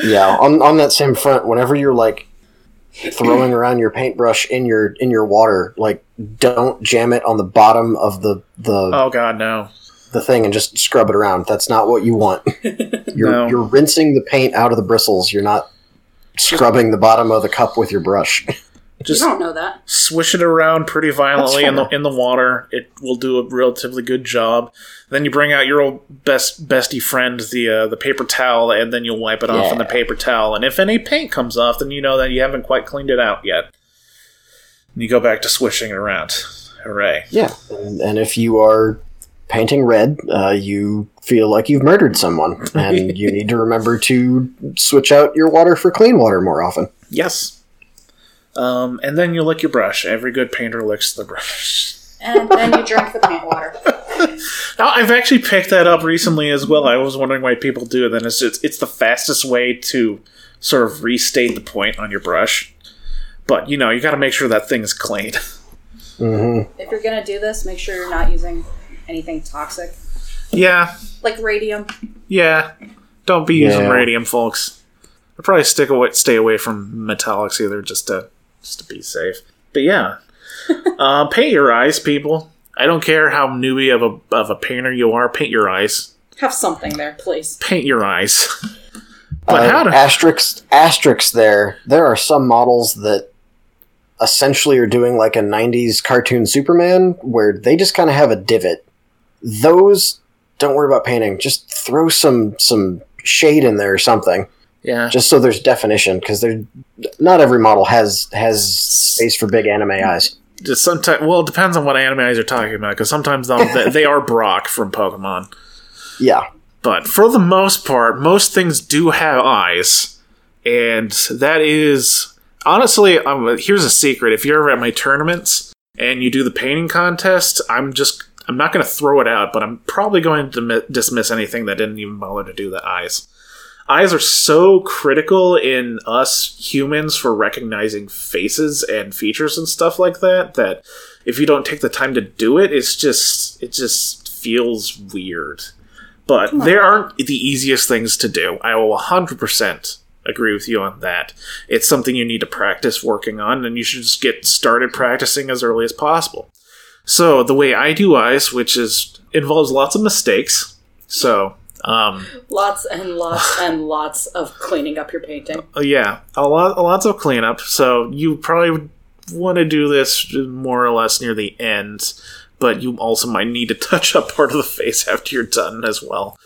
Yeah. On on that same front, whenever you're like throwing around your paintbrush in your in your water, like don't jam it on the bottom of the the Oh god, no. the thing and just scrub it around. That's not what you want. <laughs> You're No. you're rinsing the paint out of the bristles. You're not scrubbing the bottom of the cup with your brush. <laughs> Just you don't know that. swish it around pretty violently in the in the water. It will do a relatively good job. Then you bring out your old best bestie friend, the uh, the paper towel, and then you'll wipe it off in the paper towel. And if any paint comes off, then you know that you haven't quite cleaned it out yet. And you go back to swishing it around. Hooray! Yeah, and, and if you are painting red, uh, you feel like you've murdered someone, and <laughs> you need to remember to switch out your water for clean water more often. Yes. Um, and then you lick your brush. Every good painter licks the brush. And then you drink the paint water. <laughs> Now, I've actually picked that up recently as well. I was wondering why people do it. And it's just, it's the fastest way to sort of restate the point on your brush. But you know, you got to make sure that thing is clean. <laughs> hmm If you're gonna do this, make sure you're not using anything toxic, yeah, like radium. yeah. Don't be using radium, folks. I'd probably stick away, stay away from metallics either, just to just to be safe. But yeah, <laughs> uh, paint your eyes, people. I don't care how newbie of a of a painter you are. Paint your eyes. Have something there, please. Paint your eyes. <laughs> But Uh, how to? asterisk asterisk there. There are some models that essentially are doing like a '90s cartoon Superman, where they just kind of have a divot. Those don't worry about painting. Just throw some some shade in there or something, Yeah, just so there's definition. Because they're not every model has has space for big anime eyes. just sometimes. Well, it depends on what anime eyes you're talking about. Because sometimes they'll- they, they are Brock from Pokemon, Yeah, but for the most part, most things do have eyes, and that is honestly. Um, here's a secret: if you're ever at my tournaments and you do the painting contest, I'm just. I'm not going to throw it out, but I'm probably going to dismiss anything that didn't even bother to do the eyes. Eyes are so critical in us humans for recognizing faces and features and stuff like that that if you don't take the time to do it, it's just it just feels weird. But they aren't the easiest things to do. I will 100% agree with you on that. It's something you need to practice working on, and you should just get started practicing as early as possible. So the way I do eyes, which is involves lots of mistakes. So um, Lots and lots <laughs> and lots of cleaning up your painting. Uh, yeah, a lot, lots of cleanup. So you probably want to do this more or less near the end, but you also might need to touch up part of the face after you're done as well.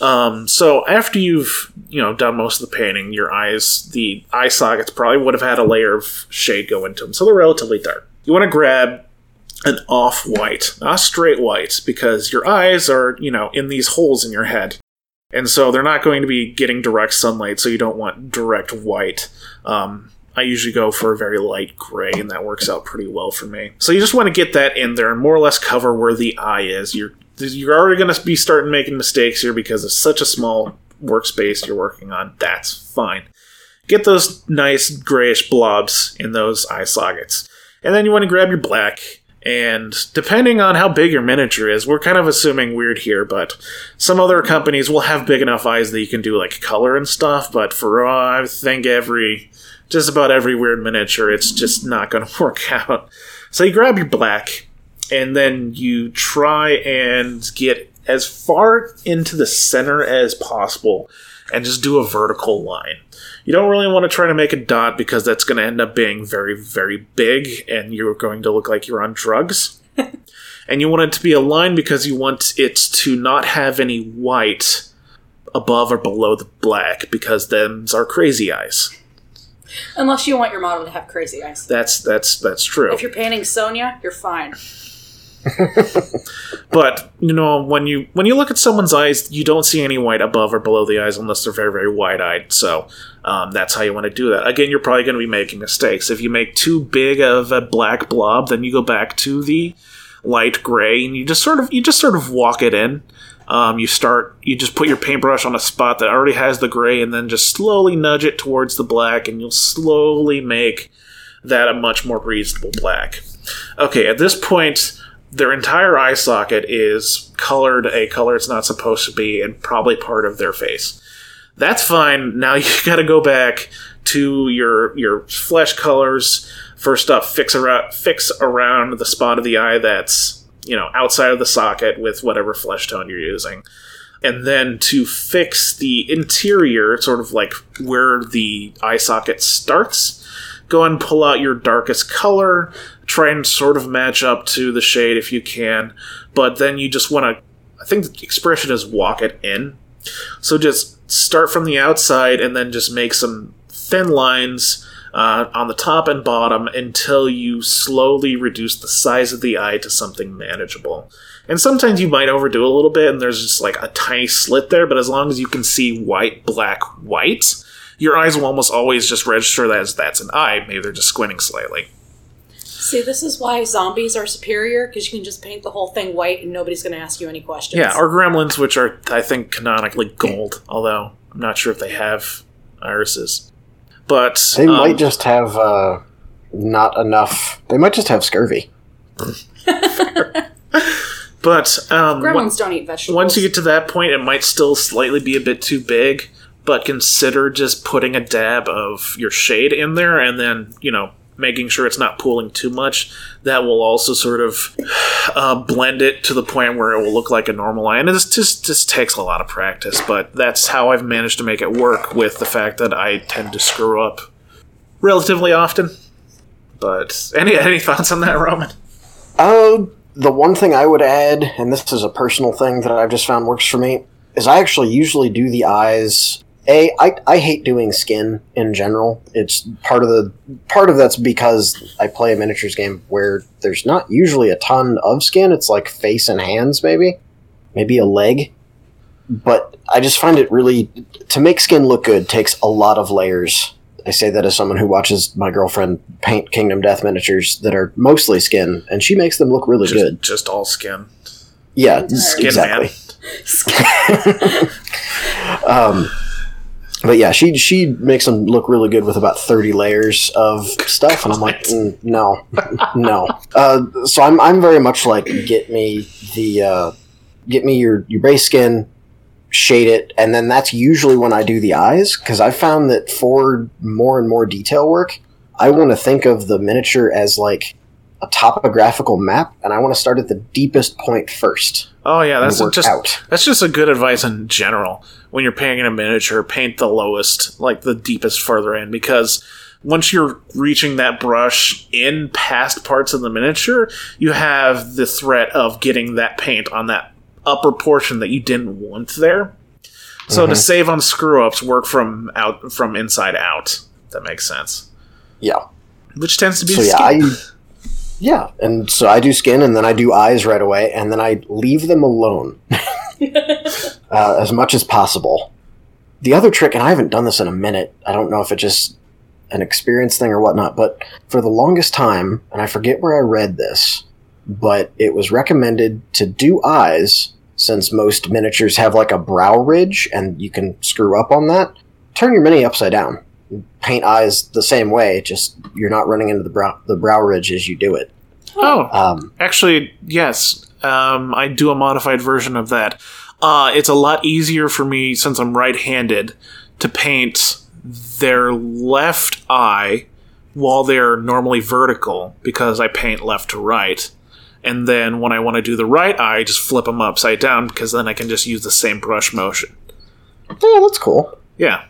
Um, so after you've you know done most of the painting, your eyes, the eye sockets probably would have had a layer of shade go into them, so they're relatively dark. You want to grab an off white, not straight white, because your eyes are you know in these holes in your head, and so they're not going to be getting direct sunlight. So you don't want direct white. Um, I usually go for a very light gray, and that works out pretty well for me. So you just want to get that in there and more or less cover where the eye is. You're you're already going to be starting making mistakes here because it's such a small workspace you're working on. That's fine. Get those nice grayish blobs in those eye sockets. And then you want to grab your black. And depending on how big your miniature is, we're kind of assuming Wyrd here, but some other companies will have big enough eyes that you can do like color and stuff. But for uh, I think every, just about every Wyrd miniature, it's just not going <laughs> to work out. So you grab your black, and then you try and get as far into the center as possible and just do a vertical line. You don't really want to try to make a dot because that's going to end up being very, very big and you're going to look like you're on drugs. <laughs> and you want it to be a line because you want it to not have any white above or below the black because them's are crazy eyes. Unless you want your model to have crazy eyes. That's that's that's true. If you're painting Sonnia, you're fine. <laughs> but you know when you when you look at someone's eyes you don't see any white above or below the eyes unless they're very very wide-eyed. So um, that's how you want to do that. Again you're probably going to be making mistakes. If you make too big of a black blob then you go back to the light gray and you just sort of you just sort of walk it in. Um, you start you just put your paintbrush on a spot that already has the gray and then just slowly nudge it towards the black and you'll slowly make that a much more reasonable black. Okay at this point their entire eye socket is colored a color it's not supposed to be and probably part of their face. That's fine. Now <laughs> you got to go back to your your flesh colors. First up, fix around fix around the spot of the eye that's you know outside of the socket with whatever flesh tone you're using, and then to fix the interior, sort of like where the eye socket starts. Go and pull out your darkest color, try and sort of match up to the shade if you can, but then you just want to. I think the expression is walk it in. So just start from the outside and then just make some thin lines uh, on the top and bottom until you slowly reduce the size of the eye to something manageable. And sometimes you might overdo a little bit and there's just like a tiny slit there, but as long as you can see white, black, white, your eyes will almost always just register that as that's an eye. Maybe they're just squinting slightly. See, this is why zombies are superior because you can just paint the whole thing white and nobody's going to ask you any questions. Yeah, or gremlins, which are I think canonically gold, although I'm not sure if they have irises. But They um, might just have uh, not enough. They might just have scurvy. <laughs> But um, Gremlins on- don't eat vegetables. once you get to that point, it might still slightly be a bit too big. But consider just putting a dab of your shade in there, and then you know making sure it's not pooling too much. That will also sort of <sighs> uh, blend it to the point where it will look like a normal eye. And this just just takes a lot of practice, but that's how I've managed to make it work. With the fact that I tend to screw up relatively often. But any any thoughts on that, Roman? Uh, the one thing I would add, and this is a personal thing that I've just found works for me, is I actually usually do the eyes. A, I, I hate doing skin in general. It's part of the part of that's because I play a miniatures game where there's not usually a ton of skin. It's like face and hands, maybe, maybe a leg. But I just find it really to make skin look good takes a lot of layers. I say that as someone who watches my girlfriend paint Kingdom Death miniatures that are mostly skin, and she makes them look really Just, good. just all skin. Yeah, Skin exactly. man. <laughs> <laughs> Um, but yeah, she she makes them look really good with about thirty layers of stuff, and I'm like, mm, no, no. Uh, so I'm I'm very much like get me the uh, get me your your base skin, shade it, and then that's usually when I do the eyes because I found that for more and more detail work, I want to think of the miniature as like a topographical map, and I want to start at the deepest point first. Oh yeah, that's just out. that's just a good advice in general. When you're painting a miniature, paint the lowest, like the deepest further in, because once you're reaching that brush in past parts of the miniature, you have the threat of getting that paint on that upper portion that you didn't want there. So to mm-hmm. save on screw ups, work from out from inside out. That makes sense. Yeah. Which tends to be So yeah, I yeah, and so I do skin, and then I do eyes right away, and then I leave them alone <laughs> uh, as much as possible. The other trick, and I haven't done this in a minute. I don't know if it's just an experience thing or whatnot, but for the longest time, and I forget where I read this, but it was recommended to do eyes since most miniatures have like a brow ridge, and you can screw up on that. Turn your mini upside down paint eyes the same way. Just you're not running into the brow the brow ridge as you do it. oh, Um, Actually, yes. Um, I do a modified version of that. Uh, it's a lot easier for me since I'm right-handed to paint their left eye while they're normally vertical because I paint left to right. And then when I want to do the right eye, I just flip them upside down because then I can just use the same brush motion. yeah, that's cool. Yeah.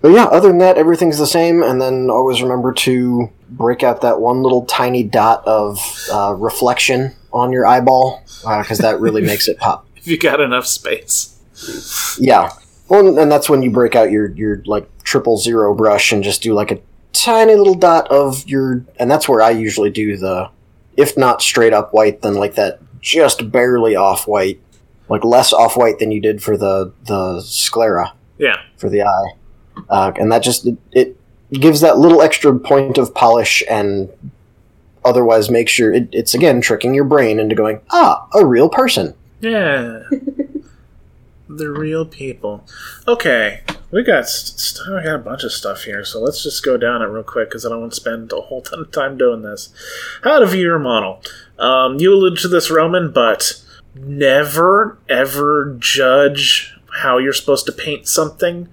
But yeah, other than that, everything's the same. And then always remember to break out that one little tiny dot of uh, reflection on your eyeball because that really <laughs> makes it pop. If you got enough space. Yeah. Well, and that's when you break out your your like triple zero brush and just do like a tiny little dot of your, and that's where I usually do the, if not straight up white, then like that just barely off white, like less off white than you did for the the sclera Yeah. for the eye, uh, and that just it, it gives that little extra point of polish and otherwise makes sure it, it's again tricking your brain into going ah a real person. Yeah. <laughs> the real people. Okay, we got st- I got a bunch of stuff here, so let's just go down it real quick because I don't want to spend a whole ton of time doing this. How to view your model. Um, you alluded to this, Roman, but never ever judge how you're supposed to paint something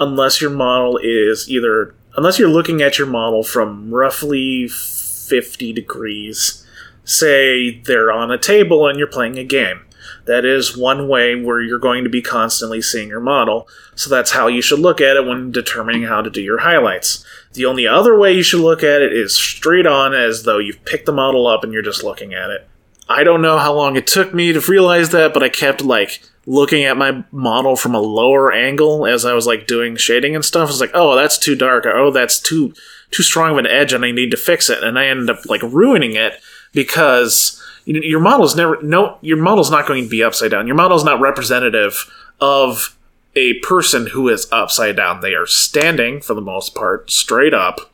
unless your model is either unless you're looking at your model from roughly 50 degrees say they're on a table and you're playing a game that is one way where you're going to be constantly seeing your model. So that's how you should look at it when determining how to do your highlights. The only other way you should look at it is straight on as though you've picked the model up and you're just looking at it. I don't know how long it took me to realize that, but I kept like looking at my model from a lower angle as I was like doing shading and stuff. I was like, oh, that's too dark. Oh, that's too too strong of an edge, and I need to fix it. And I ended up like ruining it because your model's never no your model's not going to be upside down. Your model's not representative of a person who is upside down. They are standing for the most part straight up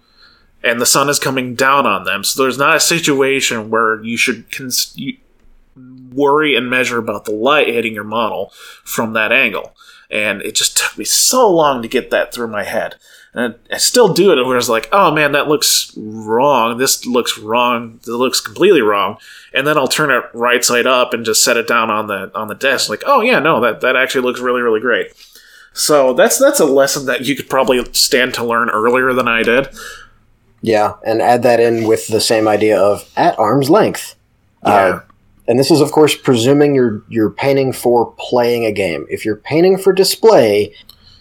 and the sun is coming down on them. So there's not a situation where you should cons- you worry and measure about the light hitting your model from that angle. And it just took me so long to get that through my head. And I still do it where it's like, oh man, that looks wrong. This looks wrong. This looks completely wrong. And then I'll turn it right side up and just set it down on the on the desk. Like, oh yeah, no, that, that actually looks really, really great. So that's that's a lesson that you could probably stand to learn earlier than I did. Yeah, and add that in with the same idea of at arm's length. Yeah. Uh, and this is, of course, presuming you're you're painting for playing a game. If you're painting for display,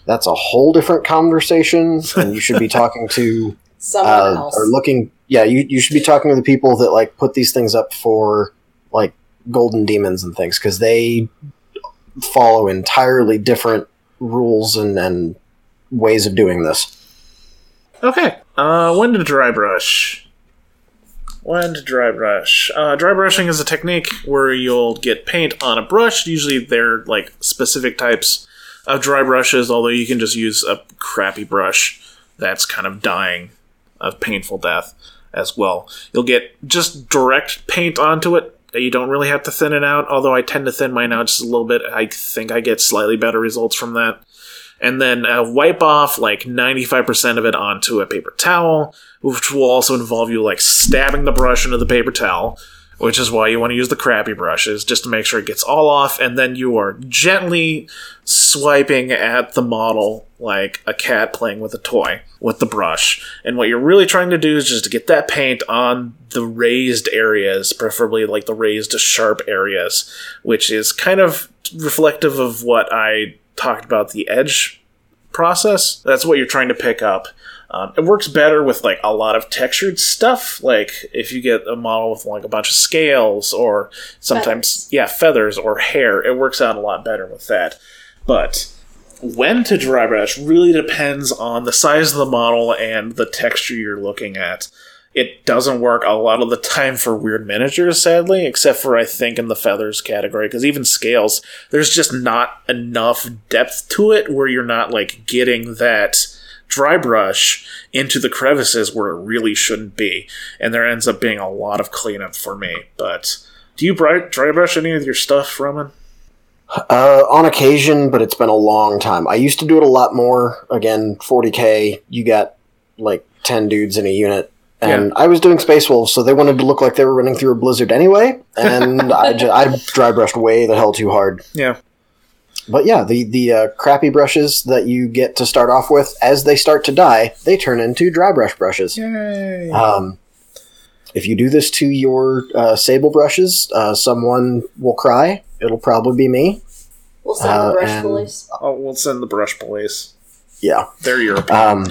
that's a whole different conversation, and you should be <laughs> talking to Someone uh, else. or looking. Yeah, you you should be talking to the people that like put these things up for like golden demons and things because they follow entirely different rules and and ways of doing this. Okay. Uh, when to dry brush? To dry brush? Uh, dry brushing is a technique where you'll get paint on a brush. Usually, they're like specific types of dry brushes, although you can just use a crappy brush that's kind of dying a painful death as well. You'll get just direct paint onto it. You don't really have to thin it out, although I tend to thin mine out just a little bit. I think I get slightly better results from that and then uh, wipe off like 95% of it onto a paper towel, which will also involve you like stabbing the brush into the paper towel, which is why you want to use the crappy brushes just to make sure it gets all off, and then you are gently swiping at the model like a cat playing with a toy with the brush. And what you're really trying to do is just to get that paint on the raised areas, preferably like the raised sharp areas, which is kind of reflective of what I talked about the edge process. That's what you're trying to pick up. Um, it works better with like a lot of textured stuff, like if you get a model with like a bunch of scales or sometimes Feathers. yeah feathers or hair. It works out a lot better with that. But when to dry brush really depends on the size of the model and the texture you're looking at. It doesn't work a lot of the time for weird miniatures, sadly, except for I think in the feathers category, because even scales, there's just not enough depth to it where you're not like getting that dry brush into the crevices where it really shouldn't be. And there ends up being a lot of cleanup for me. But do you dry, brush any of your stuff, Roman? Uh, on occasion, but it's been a long time. I used to do it a lot more. Again, 40k, you got like 10 dudes in a unit. And I was doing Space Wolves, so they wanted to look like they were running through a blizzard anyway. And <laughs> I, ju- I dry brushed way the hell too hard. Yeah. But yeah, the the uh, crappy brushes that you get to start off with, as they start to die, they turn into dry brush brushes. Yay. Um, if you do this to your uh, sable brushes, uh, someone will cry. It'll probably be me. We'll send Uh, the brush and- police. oh, we'll send the brush police. Yeah. They're European. Um,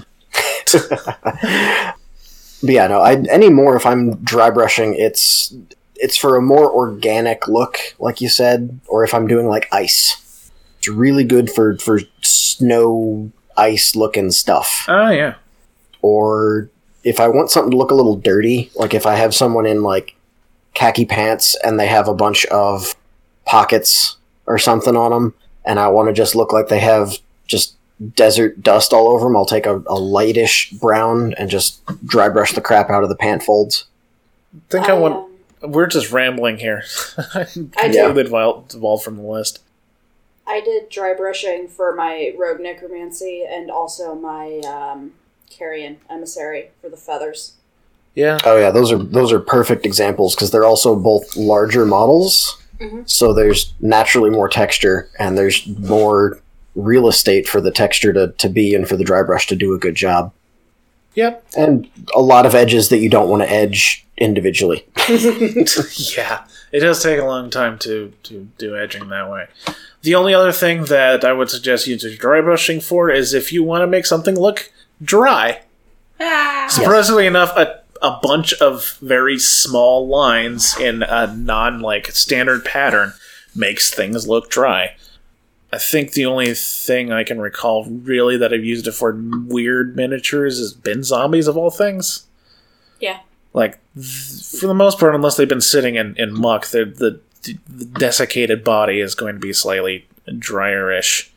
<laughs> <laughs> but yeah, no. I anymore if I'm dry brushing, it's it's for a more organic look, like you said, or if I'm doing like ice. It's really good for for snow ice looking stuff. oh, yeah. Or if I want something to look a little dirty, like if I have someone in like khaki pants and they have a bunch of pockets or something on them, and I want to just look like they have just desert dust all over them, I'll take a, a lightish brown and just dry brush the crap out of the pant folds. I think I, want. um, We're just rambling here. <laughs> I Completely devolved, devolved from the list. I did dry brushing for my rogue necromancy and also my um, carrion emissary for the feathers. Yeah. Oh yeah, those are those are perfect examples because they're also both larger models, Mhm. so there's naturally more texture and there's more real estate for the texture to, to be and for the dry brush to do a good job. Yep. And a lot of edges that you don't want to edge individually. <laughs> <laughs> yeah, it does take a long time to to do edging that way. The only other thing that I would suggest you do dry brushing for is if you want to make something look dry. Ah. Surprisingly enough, a a bunch of very small lines in a non like standard pattern makes things look dry. I think the only thing I can recall really that I've used it for weird miniatures has been zombies of all things. Yeah. Like th- for the most part, unless they've been sitting in, in muck, they're- the the desiccated body is going to be slightly drier-ish.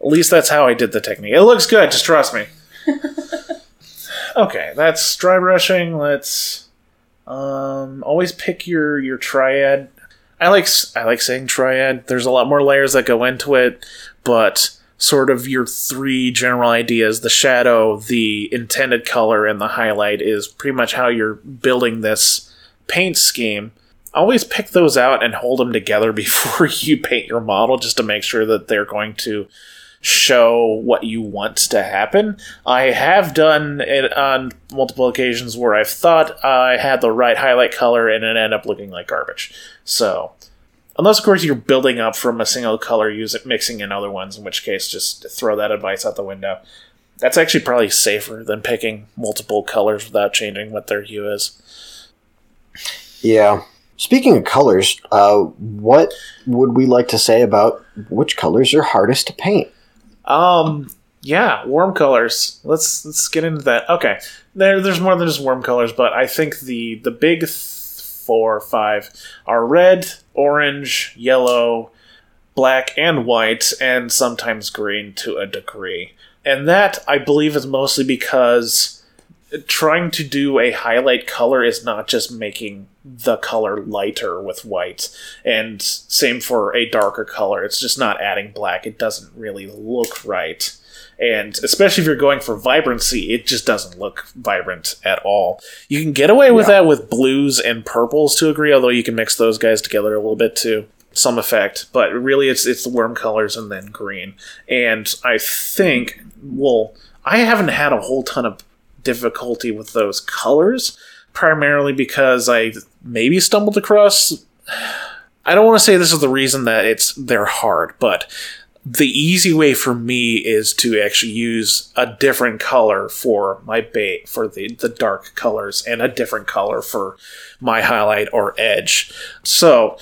At least that's how I did the technique. It looks good, just trust me. <laughs> okay, that's dry brushing. Let's um, always pick your your triad. I like I like saying triad. There's a lot more layers that go into it, but sort of your three general ideas: the shadow, the intended color, and the highlight is pretty much how you're building this paint scheme. Always pick those out and hold them together <laughs> before you paint your model, just to make sure that they're going to show what you want to happen. I have done it on multiple occasions where I've thought I had the right highlight color and it ended up looking like garbage. So, unless of course you're building up from a single color, use it mixing in other ones, in which case just throw that advice out the window. That's actually probably safer than picking multiple colors without changing what their hue is. Yeah. Speaking of colors, uh, what would we like to say about which colors are hardest to paint? Um, yeah, warm colors. Let's let's get into that. Okay, there there's more than just warm colors, but I think the the big th- four or five are red, orange, yellow, black, and white, and sometimes green to a degree. And that I believe is mostly because trying to do a highlight color is not just making the color lighter with white. And same for a darker color. It's just not adding black. It doesn't really look right. And especially if you're going for vibrancy it just doesn't look vibrant at all. You can get away with Yeah. that with blues and purples to agree although you can mix those guys together a little bit too some effect. But really it's it's the warm colors and then green. And i think well i haven't had a whole ton of difficulty with those colors, primarily because I maybe stumbled across. I don't want to say this is the reason that it's they're hard, but the easy way for me is to actually use a different color for my bait for the the dark colors and a different color for my highlight or edge. So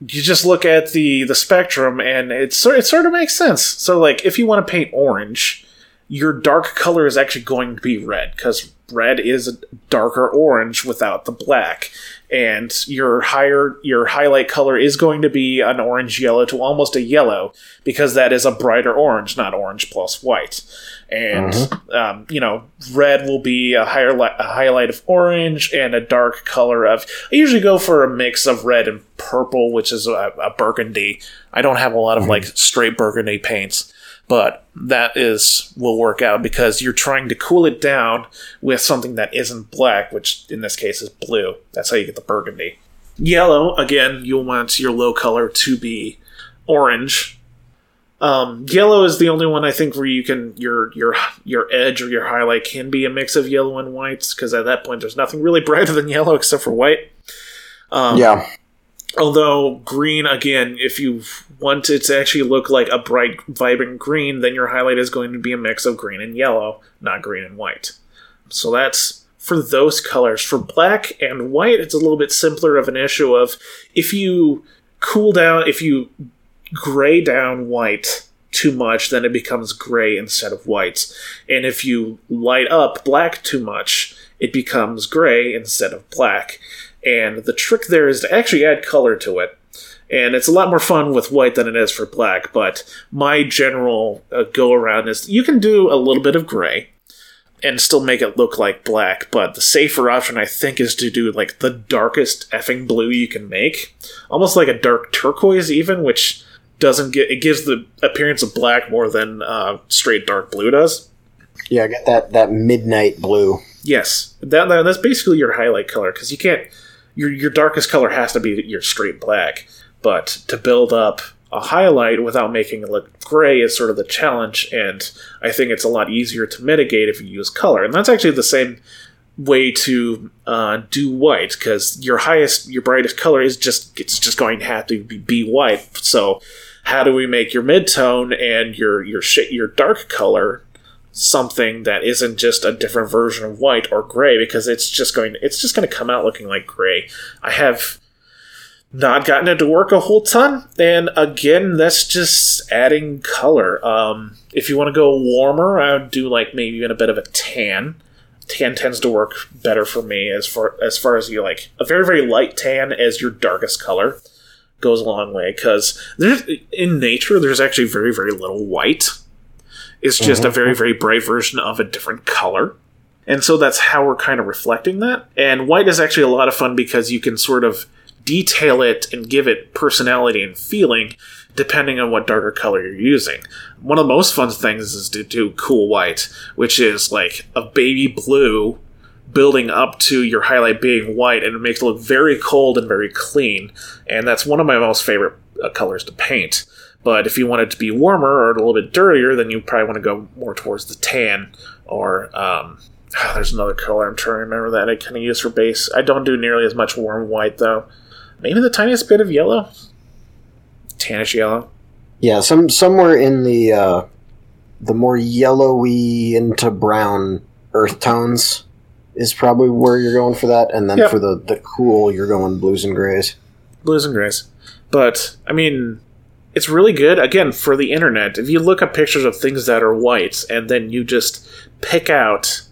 you just look at the the spectrum and it sort it sort of makes sense. So like if you want to paint orange, your dark color is actually going to be red because red is a darker orange without the black. And your higher your highlight color is going to be an orange yellow to almost a yellow because that is a brighter orange not orange plus white. And um, you know red will be a higher li- a highlight of orange and a dark color of i usually go for a mix of red and purple which is a, a burgundy. I don't have a lot of like straight burgundy paints but that is will work out because you're trying to cool it down with something that isn't black, which in this case is blue. That's how you get the burgundy. Yellow, again, you'll want your low color to be orange. Um, yellow is the only one I think where you can your your your edge or your highlight can be a mix of yellow and whites because at that point there's nothing really <laughs> brighter than yellow except for white. Um, yeah. Although green, again, if you want it to actually look like a bright, vibrant green, then your highlight is going to be a mix of green and yellow, not green and white. So that's for those colors. For black and white, it's a little bit simpler of an issue of if you cool down, if you gray down white too much, then it becomes gray instead of white. And if you light up black too much, it becomes gray instead of black. And the trick there is to actually add color to it. And it's a lot more fun with white than it is for black, but my general uh, go around is you can do a little bit of gray and still make it look like black, but the safer option I think is to do like the darkest effing blue you can make. Almost like a dark turquoise, even, which doesn't get it gives the appearance of black more than uh, straight dark blue does. Yeah, get that that midnight blue. Yes, that, that that's basically your highlight color because you can't your your darkest color has to be your straight black. But to build up a highlight without making it look gray is sort of the challenge, and I think it's a lot easier to mitigate if you use color. And that's actually the same way to uh, do white because your highest, your brightest color is just it's just going to have to be, white. So how do we make your midtone and your your sh- your dark color something that isn't just a different version of white or gray because it's just going it's just going to come out looking like gray. I have not gotten it to work a whole ton, and again, that's just adding color. Um, if you want to go warmer, I would do like maybe even a bit of a tan. Tan tends to work better for me as far as far as you like a very very light tan as your darkest color goes a long way because in nature there's actually very very little white it's just a very, very bright version of a different color. And so that's how we're kind of reflecting that. And white is actually a lot of fun because you can sort of detail it and give it personality and feeling depending on what darker color you're using. One of the most fun things is to do cool white, which is like a baby blue building up to your highlight being white, and it makes it look very cold and very clean. And that's one of my most favorite uh, colors to paint. But if you want it to be warmer or a little bit dirtier, then you probably want to go more towards the tan or um, <sighs> there's another color I'm trying to remember that I kind of use for base. I don't do nearly as much warm white though. Maybe the tiniest bit of yellow, tannish yellow. Yeah, some somewhere in the uh, the more yellowy into brown earth tones is probably where you're going for that, and then Yep. for the the cool, you're going blues and grays. blues and grays. But I mean, it's really good again for the internet. If you look up pictures of things that are white and then you just pick out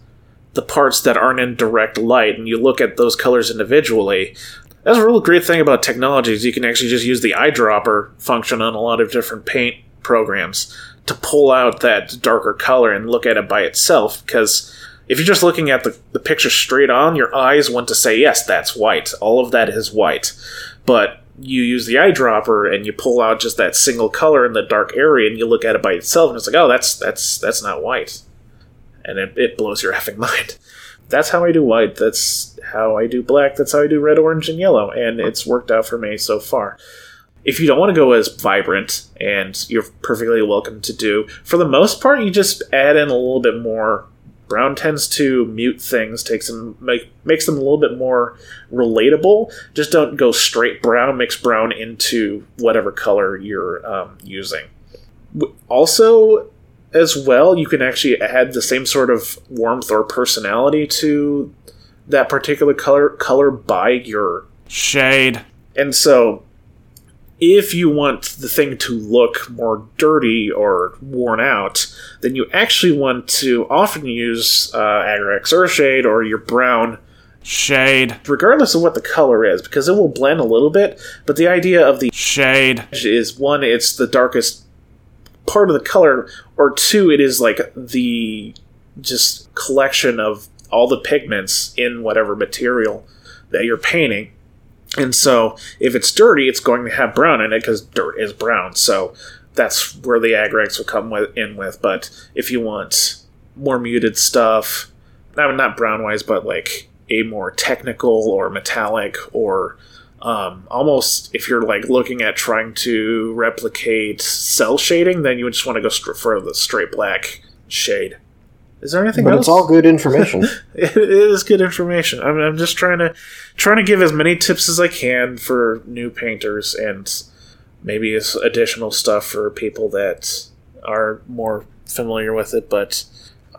the parts that aren't in direct light and you look at those colors individually, that's a real great thing about technology is you can actually just use the eyedropper function on a lot of different paint programs to pull out that darker color and look at it by itself because if you're just looking at the, the picture straight on your eyes want to say yes that's white all of that is white but you use the eyedropper and you pull out just that single color in the dark area and you look at it by itself and it's like oh that's that's that's not white. And it, it blows your <laughs> effing mind. That's how i do white. That's how i do black. That's how i do red orange and yellow. And it's worked out for me so far. If you don't want to go as vibrant and you're perfectly welcome to do for the most part you just add in a little bit more brown tends to mute things takes them make, makes them a little bit more relatable just don't go straight brown mix brown into whatever color you're um, using also as well you can actually add the same sort of warmth or personality to that particular color color by your Shade. and so if you want the thing to look more dirty or worn out, then you actually want to often use uh, Agrax Earthshade or your brown shade, regardless of what the color is, because it will blend a little bit. But the idea of the shade is one, it's the darkest part of the color, or two, it is like the just collection of all the pigments in whatever material that you're painting. And so, if it's dirty, it's going to have brown in it because dirt is brown. So that's where the Agrax will come with, in with. But if you want more muted stuff, not brown wise, but like a more technical or metallic or um, almost if you're like looking at trying to replicate cel shading, then you would just want to go for the straight black shade. Is there anything But else? it's all good information. <laughs> it is good information. I'm, I'm just trying to trying to give as many tips as I can for new painters and maybe additional stuff for people that are more familiar with it. But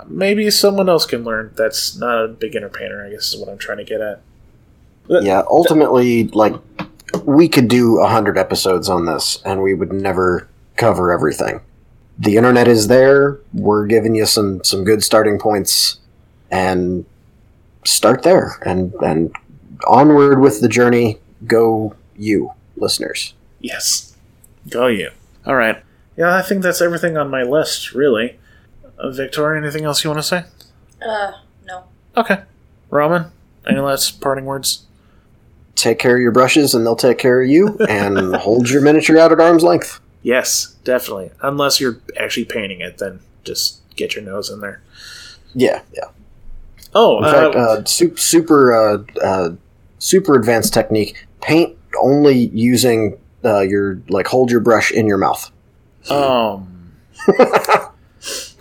maybe someone else can learn. That's not a beginner painter. I guess is what I'm trying to get at. yeah, ultimately, like we could do a hundred episodes on this, and we would never cover everything. The internet is there. We're giving you some some good starting points, and start there, and and onward with the journey. Go you, listeners. Yes, go you. All right. Yeah, I think that's everything on my list. Really, uh, Victoria. Anything else you want to say? Uh, no. Okay. Roman, any last parting words? Take care of your brushes, and they'll take care of you. And <laughs> hold your miniature out at arm's length. Yes, definitely. Unless you're actually painting it, then just get your nose in there. Yeah, yeah. Oh, In uh, fact, uh, su- super, uh, uh, super advanced technique. Paint only using uh, your like hold your brush in your mouth. um, <laughs>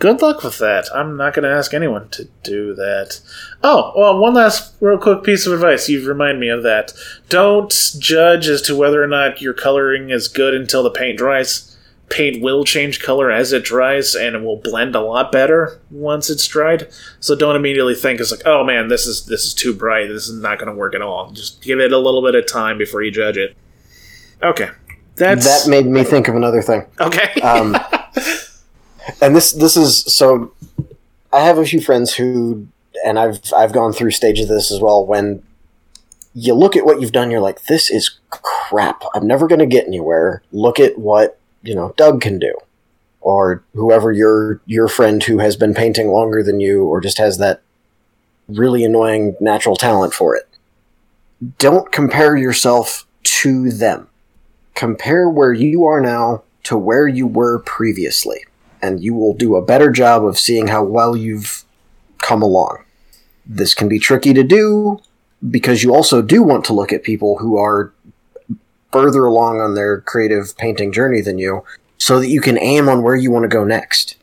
good luck with that. I'm not going to ask anyone to do that. Oh, well, one last real quick piece of advice. You've reminded me of that. Don't judge as to whether or not your coloring is good until the paint dries. Paint will change color as it dries, and it will blend a lot better once it's dried. So don't immediately think it's like, oh man, this is this is too bright. This is not going to work at all. Just give it a little bit of time before you judge it. Okay, that's That made me think of another thing. okay. Um, <laughs> and this this is so. I have a few friends who, and I've I've gone through stages of this as well. When you look at what you've done, you're like, this is crap. I'm never going to get anywhere. Look at what you know Doug can do, or whoever your your friend who has been painting longer than you, or just has that really annoying natural talent for it. Don't compare yourself to them. Compare where you are now to where you were previously, and you will do a better job of seeing how well you've come along. This can be tricky to do because you also do want to look at people who are further along on their creative painting journey than you so that you can aim on where you want to go next.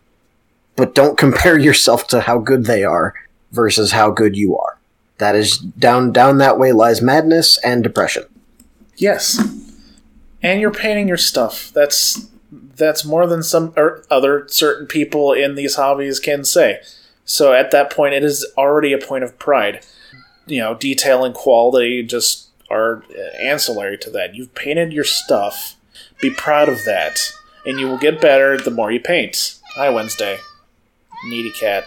But don't compare <laughs> yourself to how good they are versus how good you are. That is down down that way lies madness and depression. Yes. And you're painting your stuff. That's that's more than some or other certain people in these hobbies can say. So at that point it is already a point of pride. You know, detail and quality just are ancillary to that. You've painted your stuff. Be proud of that. And you will get better the more you paint. Hi Wednesday. Needy cat.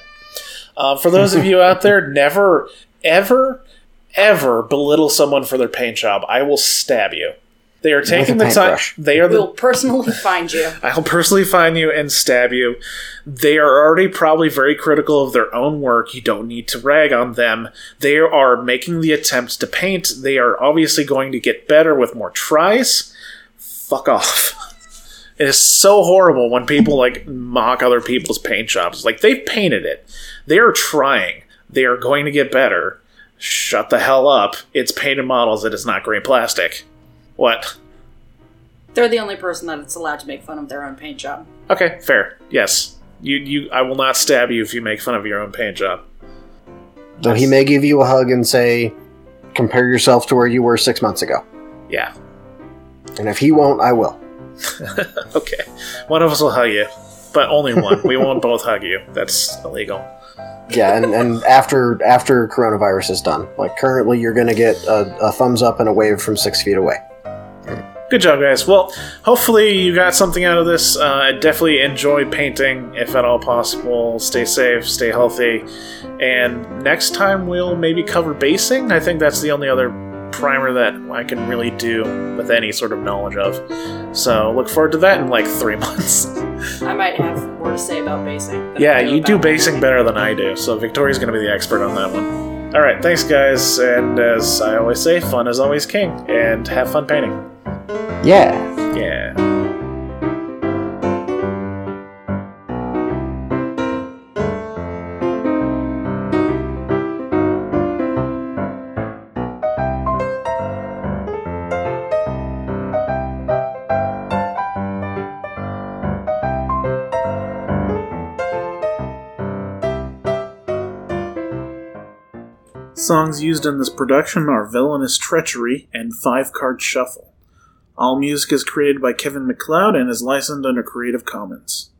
Um, for those of you out there, <laughs> never, ever, ever belittle someone for their paint job. I will stab you. They are taking the time. paintbrush. They are the. We'll personally find you. <laughs> I'll personally find you and stab you. They are already probably very critical of their own work. You don't need to rag on them. They are making the attempt to paint. They are obviously going to get better with more tries. Fuck off. <laughs> It is so horrible when people like mock other people's paint jobs. Like they've painted it. They are trying. They are going to get better. Shut the hell up. It's painted models. It is not green plastic. What? They're the only person that it's allowed to make fun of their own paint job. Okay, fair. Yes. You you I will not stab you if you make fun of your own paint job. Though he may give you a hug and say, compare yourself to where you were six months ago. Yeah. And if he won't, I will. <laughs> Okay. One of us will hug you. But only one. we won't <laughs> both hug you. That's illegal. Yeah, and, and after after coronavirus is done, like currently, you're going to get a, a thumbs up and a wave from six feet away. Good job, guys. Well, hopefully you got something out of this. Uh, definitely enjoy painting if at all possible. Stay safe, stay healthy. And next time we'll maybe cover basing. I think that's the only other primer that I can really do with any sort of knowledge of. So look forward to that in like three <laughs> months. I might have more to say about basing. yeah, you do basing better than I do. So Victoria's going to be the expert on that one. All right, thanks, guys. And as I always say, fun is always king. And have fun painting. Yeah. Yeah. Songs used in this production are Villainous Treachery and Five Card Shuffle. All music is created by Kevin MacLeod and is licensed under Creative Commons.